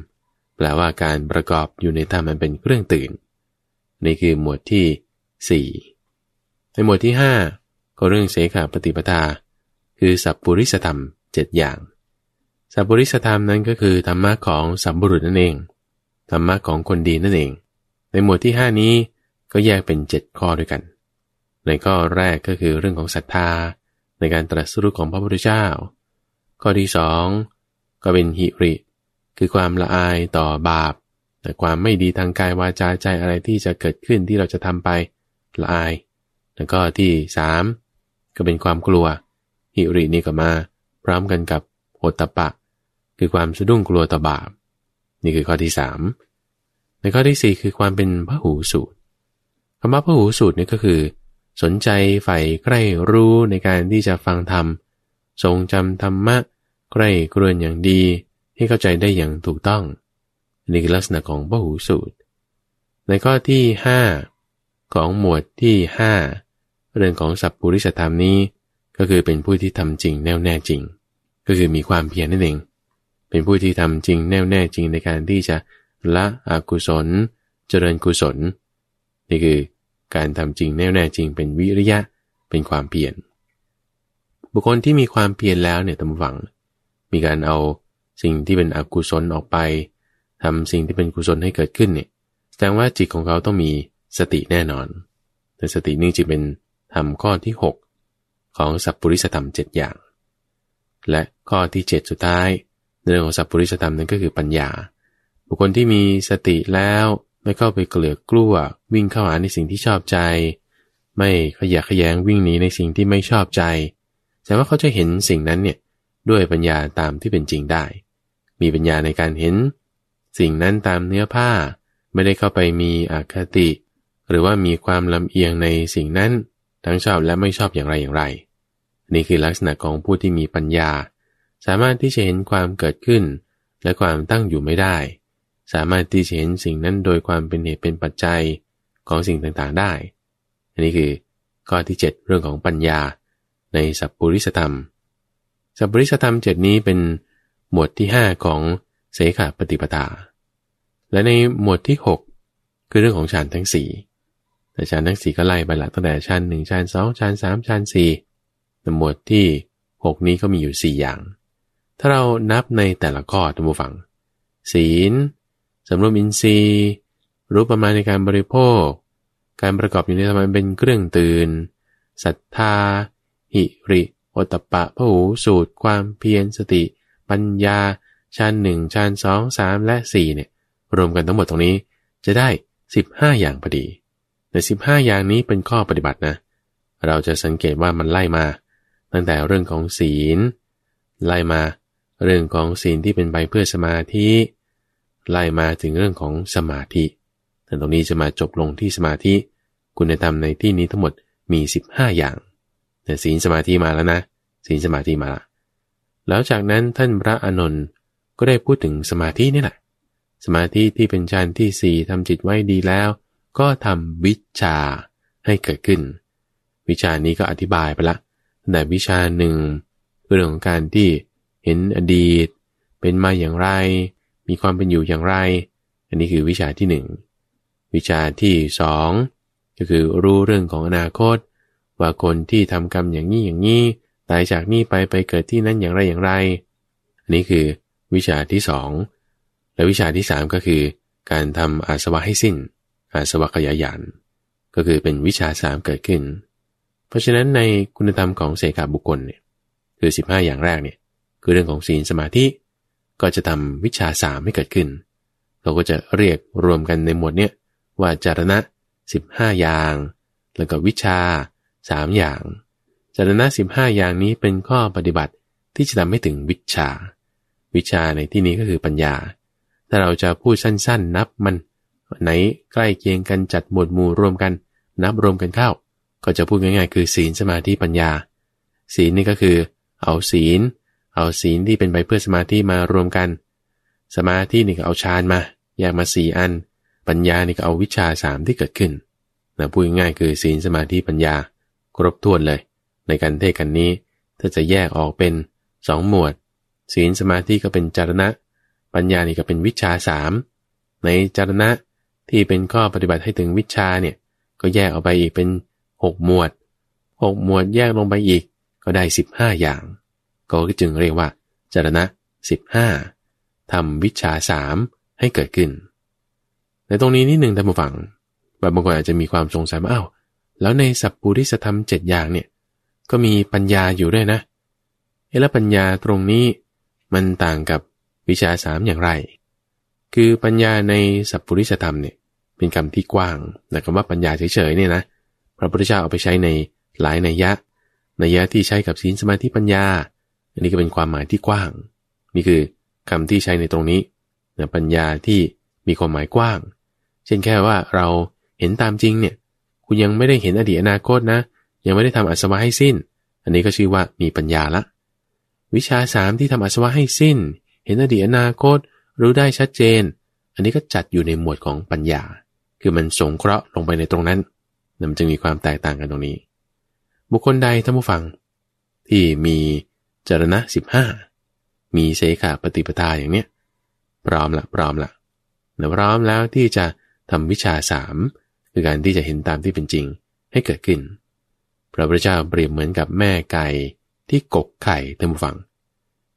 แปลว่าการประกอบอยู่ในธรรมมันเป็นเครื่องตื่น นี่คือหมวดที่ 4 ในหมวดที่ 5 ก็เรื่องเสขาปฏิปทา คือสัพปุริสธรรม 7 อย่าง สัพปริสธรรมนั้นก็คือธรรมะของสัมบุรุษนั่นเอง ธรรมะของคนดีนั่นเอง ในหมวดที่ 5 นี้ก็แยกเป็น 7 ข้อด้วยกัน ในข้อแรกก็คือเรื่องของศรัทธา ในการตรัสรู้ของพระพุทธเจ้า ข้อที่สองก็เป็นหิริ คือความละอายต่อบาปแต่ความไม่ดีทางกายวาจาใจอะไรที่จะเกิดขึ้นที่เราจะทำไปละอาย แล้วก็ที่สามก็เป็นความกลัว หิรินี่ก็มา พร้อมกันกับโหตปะ คือความสะดุ้งกลัวต่อบาป นี่คือข้อที่สามในข้อที่สี่คือความเป็นพระหูสูตรคำว่าพระหูสูตรนี่ก็คือ สนใจใฝ่ใคร่รู้ในการที่จะฟังธรรมทรงจำธรรมะใคร่ครวญอย่างดี ให้เข้าใจได้อย่างถูกต้องนี่คือลักษณะของพหูสูตร ในข้อที่5ของหมวดที่5เรื่องของสัพพุริสธรรมนี้ ก็คือเป็นผู้ที่ทำจริงแน่วแน่จริง ก็คือมีความเพียรนั่นเอง เป็นผู้ที่ทำจริงแน่วแน่จริงในการที่จะละอกุศล เจริญกุศล นี่คือการทำจริงแน่วแน่จริง เป็นวิริยะเป็นความเพียรบุคคลที่มีความเพียรแล้วเนี่ยตำฝัง มีการเอาสิ่งที่เป็นอกุศลออกไปทำสิ่งที่เป็นกุศลให้เกิดขึ้นเนี่ยแสดงว่าจิตของเขาต้องมีสติแน่นอน แต่สตินี่จะเป็นทำข้อที่ 6 ของสัพปริสธรรม 7 อย่าง และข้อที่ 7 สุดท้าย เรื่องของสัพปริสธรรมนั้นก็คือปัญญา บุคคลที่มีสติแล้วไม่เข้าไปเกลือกกลัววิ่งเข้าหาในสิ่งที่ชอบใจ ไม่ขยะขยงวิ่งหนีในสิ่งที่ไม่ชอบใจแต่ว่าเขาจะเห็นสิ่งนั้นเนี่ยด้วยปัญญาตามที่เป็นจริงได้ มีปัญญาในการเห็น สิ่งนั้นตามเนื้อผ้า ไม่ได้เข้าไปมีอคติ หรือว่ามีความลำเอียงในสิ่งนั้นทั้งชอบและไม่ชอบอย่างไรอย่างไร นี่คือลักษณะของผู้ที่มีปัญญา สามารถที่จะเห็นความเกิดขึ้น และความตั้งอยู่ไม่ได้ สามารถที่จะเห็นสิ่งนั้นโดยความเป็นเหตุเป็นปัจจัยของสิ่งต่างๆได้ อันนี้คือข้อที่ 7 เรื่องของปัญญา ในสัพพุริสธรรม สัพพุริสธรรมเจ็ดนี้เป็นหมวดที่ 5 ของเสขาปฏิปทา และในหมวดที่ 6 คือเรื่องของฌานทั้ง 4 แต่ฌานทั้ง 4 ก็ไล่ไปละตั้งแต่ฌานหนึ่งฌานสองฌานสามฌานสี่แต่หมวดที่ 6 นี้ก็มีอยู่ 4 อย่าง ถ้าเรานับในแต่ละข้อท่านผู้ฟัง ศีลสำรวมอินทรีย์ รู้ประมาณในการบริโภค การประกอบอยู่ในธรรมเป็นเครื่องตื่นศรัทธา หิริโอตปะพหูสูตร ความเพียรสติ ปัญญาชั้นหนึ่งชั้นสองสามและสี่เนี่ยรวมกันทั้งหมดตรงนี้จะได้สิบห้าอย่างพอดีแต่สิบห้าอย่างนี้เป็นข้อปฏิบัตินะ เราจะสังเกตว่ามันไล่มา ตั้งแต่เรื่องของศีล ไล่มา เรื่องของศีลที่เป็นไปเพื่อสมาธิ ไล่มาถึงเรื่องของสมาธิแต่ตรงนี้จะมาจบลงที่สมาธิ คุณธรรมในที่นี้ทั้งหมดมี 15 อย่าง แต่ศีลสมาธิมาแล้วนะ ศีลสมาธิมาละแล้วจากนั้นท่านพระอานนท์ก็ได้พูดถึงสมาธินี่แหละ สมาธิที่เป็นฌานที่สี่ทำจิตไว้ดีแล้ว ก็ทำวิชาให้เกิดขึ้น วิชานี้ก็อธิบายไปละแต่วิชาหนึ่งเรื่องของการที่ เห็นอดีต เป็นมาอย่างไร มีความเป็นอยู่อย่างไร อันนี้คือวิชาที่หนึ่งวิชาที่สองก็คือรู้เรื่องของอนาคต ว่าคนที่ทำกรรมอย่างนี้อย่างนี้ตายจากนี้ไปไปเกิดที่นั้นอย่างไรอย่างไร อันนี้คือวิชาที่สองและวิชาที่สามก็คือ การทำอาสวะให้สิ้น อาสวะขยายานก็คือเป็นวิชาสามเกิดขึ้น เพราะฉะนั้นในคุณธรรมของเสกาบุคคลเนี่ยคือ 15 อย่างแรกเนี่ย คือเรื่องของศีลสมาธิ ก็จะทำวิชาสามให้เกิดขึ้น เราก็จะเรียกรวมกันในหมวดเนี้ยว่าจารณะ 15 อย่าง แล้วก็วิชาสามอย่าง จารณะ 15 อย่างนี้เป็นข้อปฏิบัติที่จะทำให้ถึงวิชา วิชาในที่นี้ก็คือปัญญา ถ้าเราจะพูดสั้นๆ นับมันไหนใกล้เคียงกันจัดหมวดหมู่รวมกัน นับรวมกันเข้า ก็จะพูดง่ายๆ คือศีลสมาธิปัญญา ศีลนี่ก็คือ เอาศีล เอาศีลที่เป็นไปเพื่อสมาธิมารวมกัน สมาธินี่ก็เอาฌานมาแยกมาสี่อัน ปัญญานี่ก็เอาวิชาสามที่เกิดขึ้นนะพูดง่ายคือศีลสมาธิปัญญา ครบถ้วนเลย ในการเทศกันนี้ ถ้าจะแยกออกเป็นสองหมวด ศีลสมาธิก็เป็นจารณะ ปัญญานี่ก็เป็นวิชาสามในจารณะที่เป็นข้อปฏิบัติให้ถึงวิชาเนี่ยก็แยกออกไปอีกเป็นหกหมวดหกหมวดแยกลงไปอีกก็ได้สิบห้าอย่าง ก็จึงเรียกว่าจารณะสิบห้าทำวิชาสามให้เกิดขึ้น ในตรงนี้นิดหนึ่งท่านผู้ฟังบางคนอาจจะมีความสงสัยว่าอ้าวแล้วในสัพพุริสธรรมเจ็ดอย่างเนี่ยก็มีปัญญาอยู่ด้วยนะเอแล้วปัญญาตรงนี้มันต่างกับวิชาสามอย่างไร คือปัญญาในสัพพุริสธรรมเนี่ยเป็นคำที่กว้างแต่คำว่าปัญญาเฉยๆเนี่ยนะพระพุทธเจ้าเอาไปใช้ในหลายนัยยะนัยยะที่ใช้กับศีลสมาธิปัญญา อันนี้ก็เป็นความหมายที่กว้าง นี่คือคำที่ใช้ในตรงนี้นะปัญญาที่มีความหมายกว้าง เช่นแค่ว่าเราเห็นตามจริงเนี่ยคุณยังไม่ได้เห็นอดีตอนาคตนะ ยังไม่ได้ทำอัศวะให้สิ้น อันนี้ก็ชื่อว่ามีปัญญาละ วิชาสามที่ทำอัศวะให้สิ้น เห็นอดีตอนาคต รู้ได้ชัดเจน อันนี้ก็จัดอยู่ในหมวดของปัญญา คือมันสงเคราะห์ลงไปในตรงนั้นมันจึงมีความแตกต่างกันตรงนี้ บุคคลใดท่านผู้ฟัง ที่มี จรณะสิบห้ามีเสขาปฏิปทาอย่างเนี้ยพร้อมละพร้อมละนะพร้อมแล้วที่จะทำวิชาสามคือการที่จะเห็นตามที่เป็นจริงให้เกิดขึ้น พระพุทธเจ้าเปรียบเหมือนกับแม่ไก่ที่กกไข่ท่านผู้ฟัง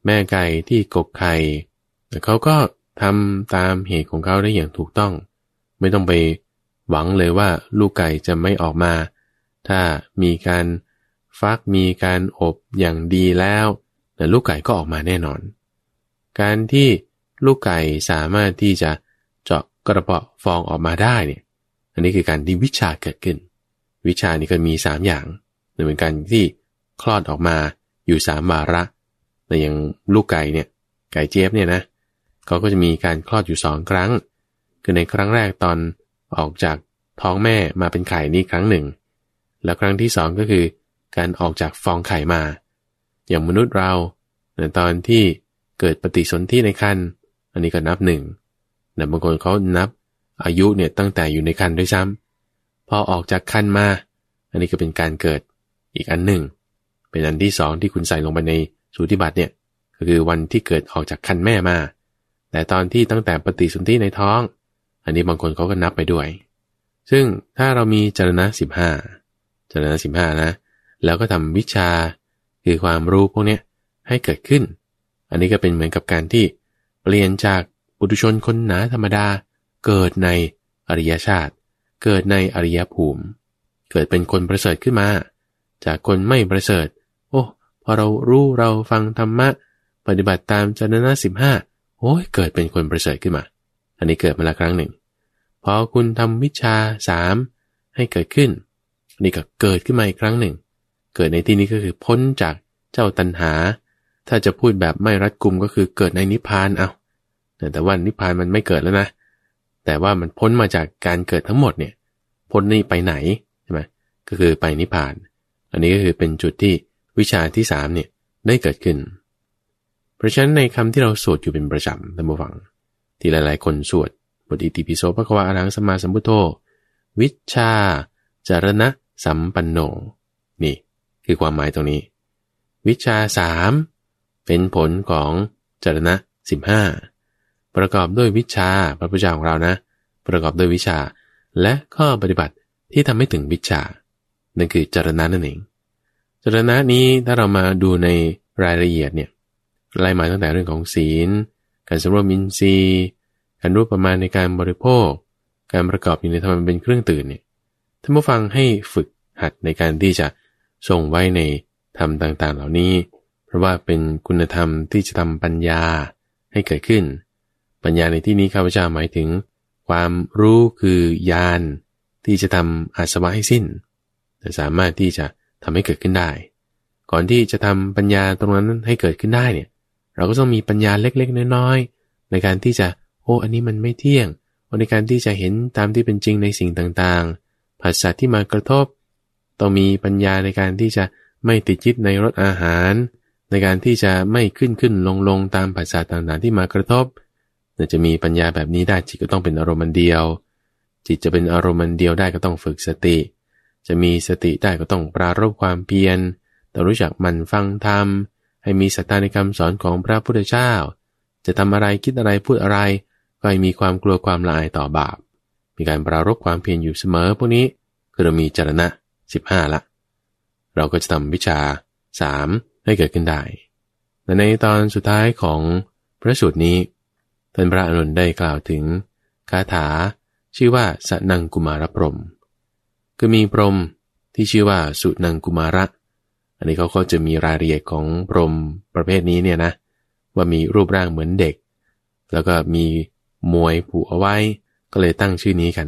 แม่ไก่ที่กกไข่เขาก็ทำตามเหตุของเขาได้อย่างถูกต้อง ไม่ต้องไปหวังเลยว่าลูกไก่จะไม่ออกมา ถ้ามีการ ฟักมีการอบอย่างดีแล้วแต่ลูกไก่ก็ออกมาแน่นอน การที่ลูกไก่สามารถที่จะเจาะกระเพาะฟองออกมาได้เนี่ย อันนี้คือการที่วิชาเกิดขึ้น วิชานี้ก็มีสามอย่างหนึ่งเป็นการที่คลอดออกมาอยู่สามวาระแต่อย่างลูกไก่เนี่ยไก่เจี๊ยบเนี่ยนะเขาก็จะมีการคลอดอยู่สองครั้ง คือในครั้งแรกตอนออกจากท้องแม่มาเป็นไข่นี่ครั้งหนึ่ง แล้วครั้งที่สองก็คือ การออกจากฟองไข่มา อย่างมนุษย์เราในตอนที่เกิดปฏิสนธิในครรภ์อันนี้ก็นับหนึ่งแต่บางคนเขานับอายุเนี่ยตั้งแต่อยู่ในคันด้วยซ้ำพอออกจากคันมา อันนี้ก็เป็นการเกิดอีกอันหนึ่ง เป็นอันที่สองที่คุณใส่ลงไปในสูติบัตรเนี่ยก็คือวันที่เกิดออกจากคันแม่มา แต่ตอนที่ตั้งแต่ปฏิสนธิในท้อง อันนี้บางคนเขาก็นับไปด้วย ซึ่งถ้าเรามีจรณะสิบห้าจรณะสิบห้านะ แล้วก็ทำวิชาคือความรู้พวกนี้ให้เกิดขึ้น อันนี้ก็เป็นเหมือนกับการที่เปลี่ยนจากปุถุชนคนหนาธรรมดา เกิดในอริยชาติ เกิดในอริยภูมิ เกิดเป็นคนประเสริฐขึ้นมา จากคนไม่ประเสริฐ โอ้พอเรารู้เราฟังธรรมะ ปฏิบัติตามจนนะสิบห้าโอ้ยเกิดเป็นคนประเสริฐขึ้นมา อันนี้เกิดมาละครั้งหนึ่งพอคุณทำวิชาสามให้เกิดขึ้น นี่ก็เกิดขึ้นมาอีกครั้งหนึ่ง เกิดในที่นี้ก็คือพ้นจากเจ้าตัณหา ถ้าจะพูดแบบไม่รัดกุมก็คือเกิดในนิพพานเอาแต่ว่านิพพานมันไม่เกิดแล้วนะ แต่ว่ามันพ้นมาจากการเกิดทั้งหมดเนี่ย พ้นนี่ไปไหนใช่ไหมก็คือไปนิพพาน อันนี้ก็คือเป็นจุดที่วิชาที่สามเนี่ยได้เกิดขึ้น เพราะฉะนั้นในคำที่เราสวดอยู่เป็นประจำท่านผู้ฟัง ที่หลายๆ คนสวดบทอิติปิโสพระควาอรังสมาสัมพุทโธ วิชาจารณะสัมปันโน คือความหมายตรงนี้ วิชาสามเป็นผลของจารณะสิบห้าประกอบด้วยวิชาพระพุทธเจ้าของเรานะ ประกอบด้วยวิชา และข้อปฏิบัติที่ทำให้ถึงวิชา นั่นคือจรณะนั่นเองจรณะนี้ถ้าเรามาดูในรายละเอียดเนี่ยไล่มาตั้งแต่เรื่องของศีล การสำรวมอินทรีย์การรู้ประมาณในการบริโภค การประกอบอยู่ในธรรมเป็นเครื่องตื่นเนี่ยท่านผู้ฟังให้ฝึกหัดในการที่จะ ส่งไว้ในธรรมต่างๆ เหล่านี้ เพราะว่าเป็นคุณธรรมที่จะทำปัญญาให้เกิดขึ้น ปัญญาในที่นี้ข้าพเจ้าหมายถึง ความรู้คือญาณที่จะทำอาสวะให้สิ้น แต่สามารถที่จะทำให้เกิดขึ้นได้ ก่อนที่จะทำปัญญาตรงนั้นให้เกิดขึ้นได้เนี่ย เราก็ต้องมีปัญญาเล็กๆ น้อยๆ ในการที่จะ โอ้ อันนี้มันไม่เที่ยงในการที่จะเห็นตามที่เป็นจริงในสิ่งต่างๆ ภาษาที่มากระทบ ต้องมีปัญญาในการที่จะไม่ติดยึดในรสอาหาร ในการที่จะไม่ขึ้นขึ้นลงลงตามภาษาต่างๆที่มากระทบจะมีปัญญาแบบนี้ได้จิตก็ต้องเป็นอารมณ์เดียว จิตจะเป็นอารมณ์เดียวได้ก็ต้องฝึกสติ จะมีสติได้ก็ต้องปรารบความเพียรต้องรู้จักมันฟังธรรม ให้มีสตาในคำสอนของพระพุทธเจ้า จะทำอะไรคิดอะไรพูดอะไร ก็ให้มีความกลัวความละอายต่อบาป มีการปรารบความเพียรอยู่เสมอพวกนี้คือเรามีจรณะ 15 ละ เราก็จะทำวิชา 3 ให้เกิดขึ้นได้แต่ในตอนสุดท้ายของพระสูตรนี้ท่านพระอนุนได้กล่าวถึงคาถาชื่อว่าสนังกุมารพรมคือมีพรมที่ชื่อว่าสุนังกุมาระ อันนี้เขาก็จะมีรายละเอียดของพรมประเภทนี้เนี่ยนะ ว่ามีรูปร่างเหมือนเด็ก แล้วก็มีมวยผูกเอาไว้ ก็เลยตั้งชื่อนี้กัน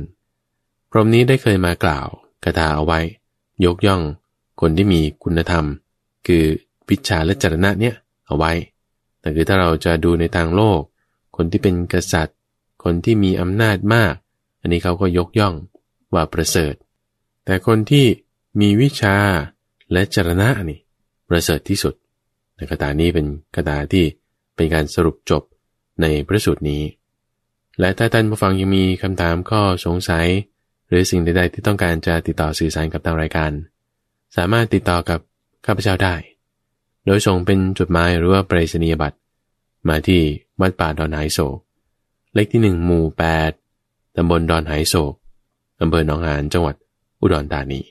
พรมนี้ได้เคยมากล่าวคาถาเอาไว้ ยกย่อง คนที่มีคุณธรรม คือวิชาและจรณะเนี่ยเอาไว้ แต่คือถ้าเราจะดูในทางโลก คนที่เป็นกษัตริย์ คนที่มีอำนาจมาก อันนี้เขาก็ยกย่องว่าประเสริฐ แต่คนที่มีวิชาและจรณะนี่ประเสริฐที่สุดในคาถานี้เป็นคาถาที่เป็นการสรุปจบในพระสูตรนี้ และถ้าท่านผู้ฟังยังมีคำถามข้อสงสัย หรือสิ่งใด ๆ ที่ต้องการจะติดต่อสื่อสารกับทางรายการ สามารถติดต่อกับข้าพเจ้าได้ โดยส่งเป็นจดหมายหรือว่าไปรษณียบัตร มาที่วัดป่าดอนไหโศก เลขที่หนึ่งหมู่แปดตำบลดอนไหโศกอำเภอหนองหานจังหวัดอุดรธานี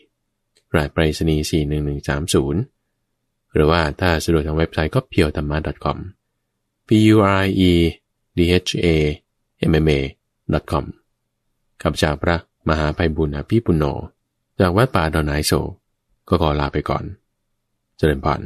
รายไปรษณีย์41130 หรือว่าถ้าสะดวกทางเว็บไซต์ก็ p u r e t h a m m a com p u r e d h a m m a com ข้าพเจ้าพระ มหาภัยบุญอภิปุโน จากวัดป่าดอนไนโศกก็ขอลาไปก่อน เจริญพร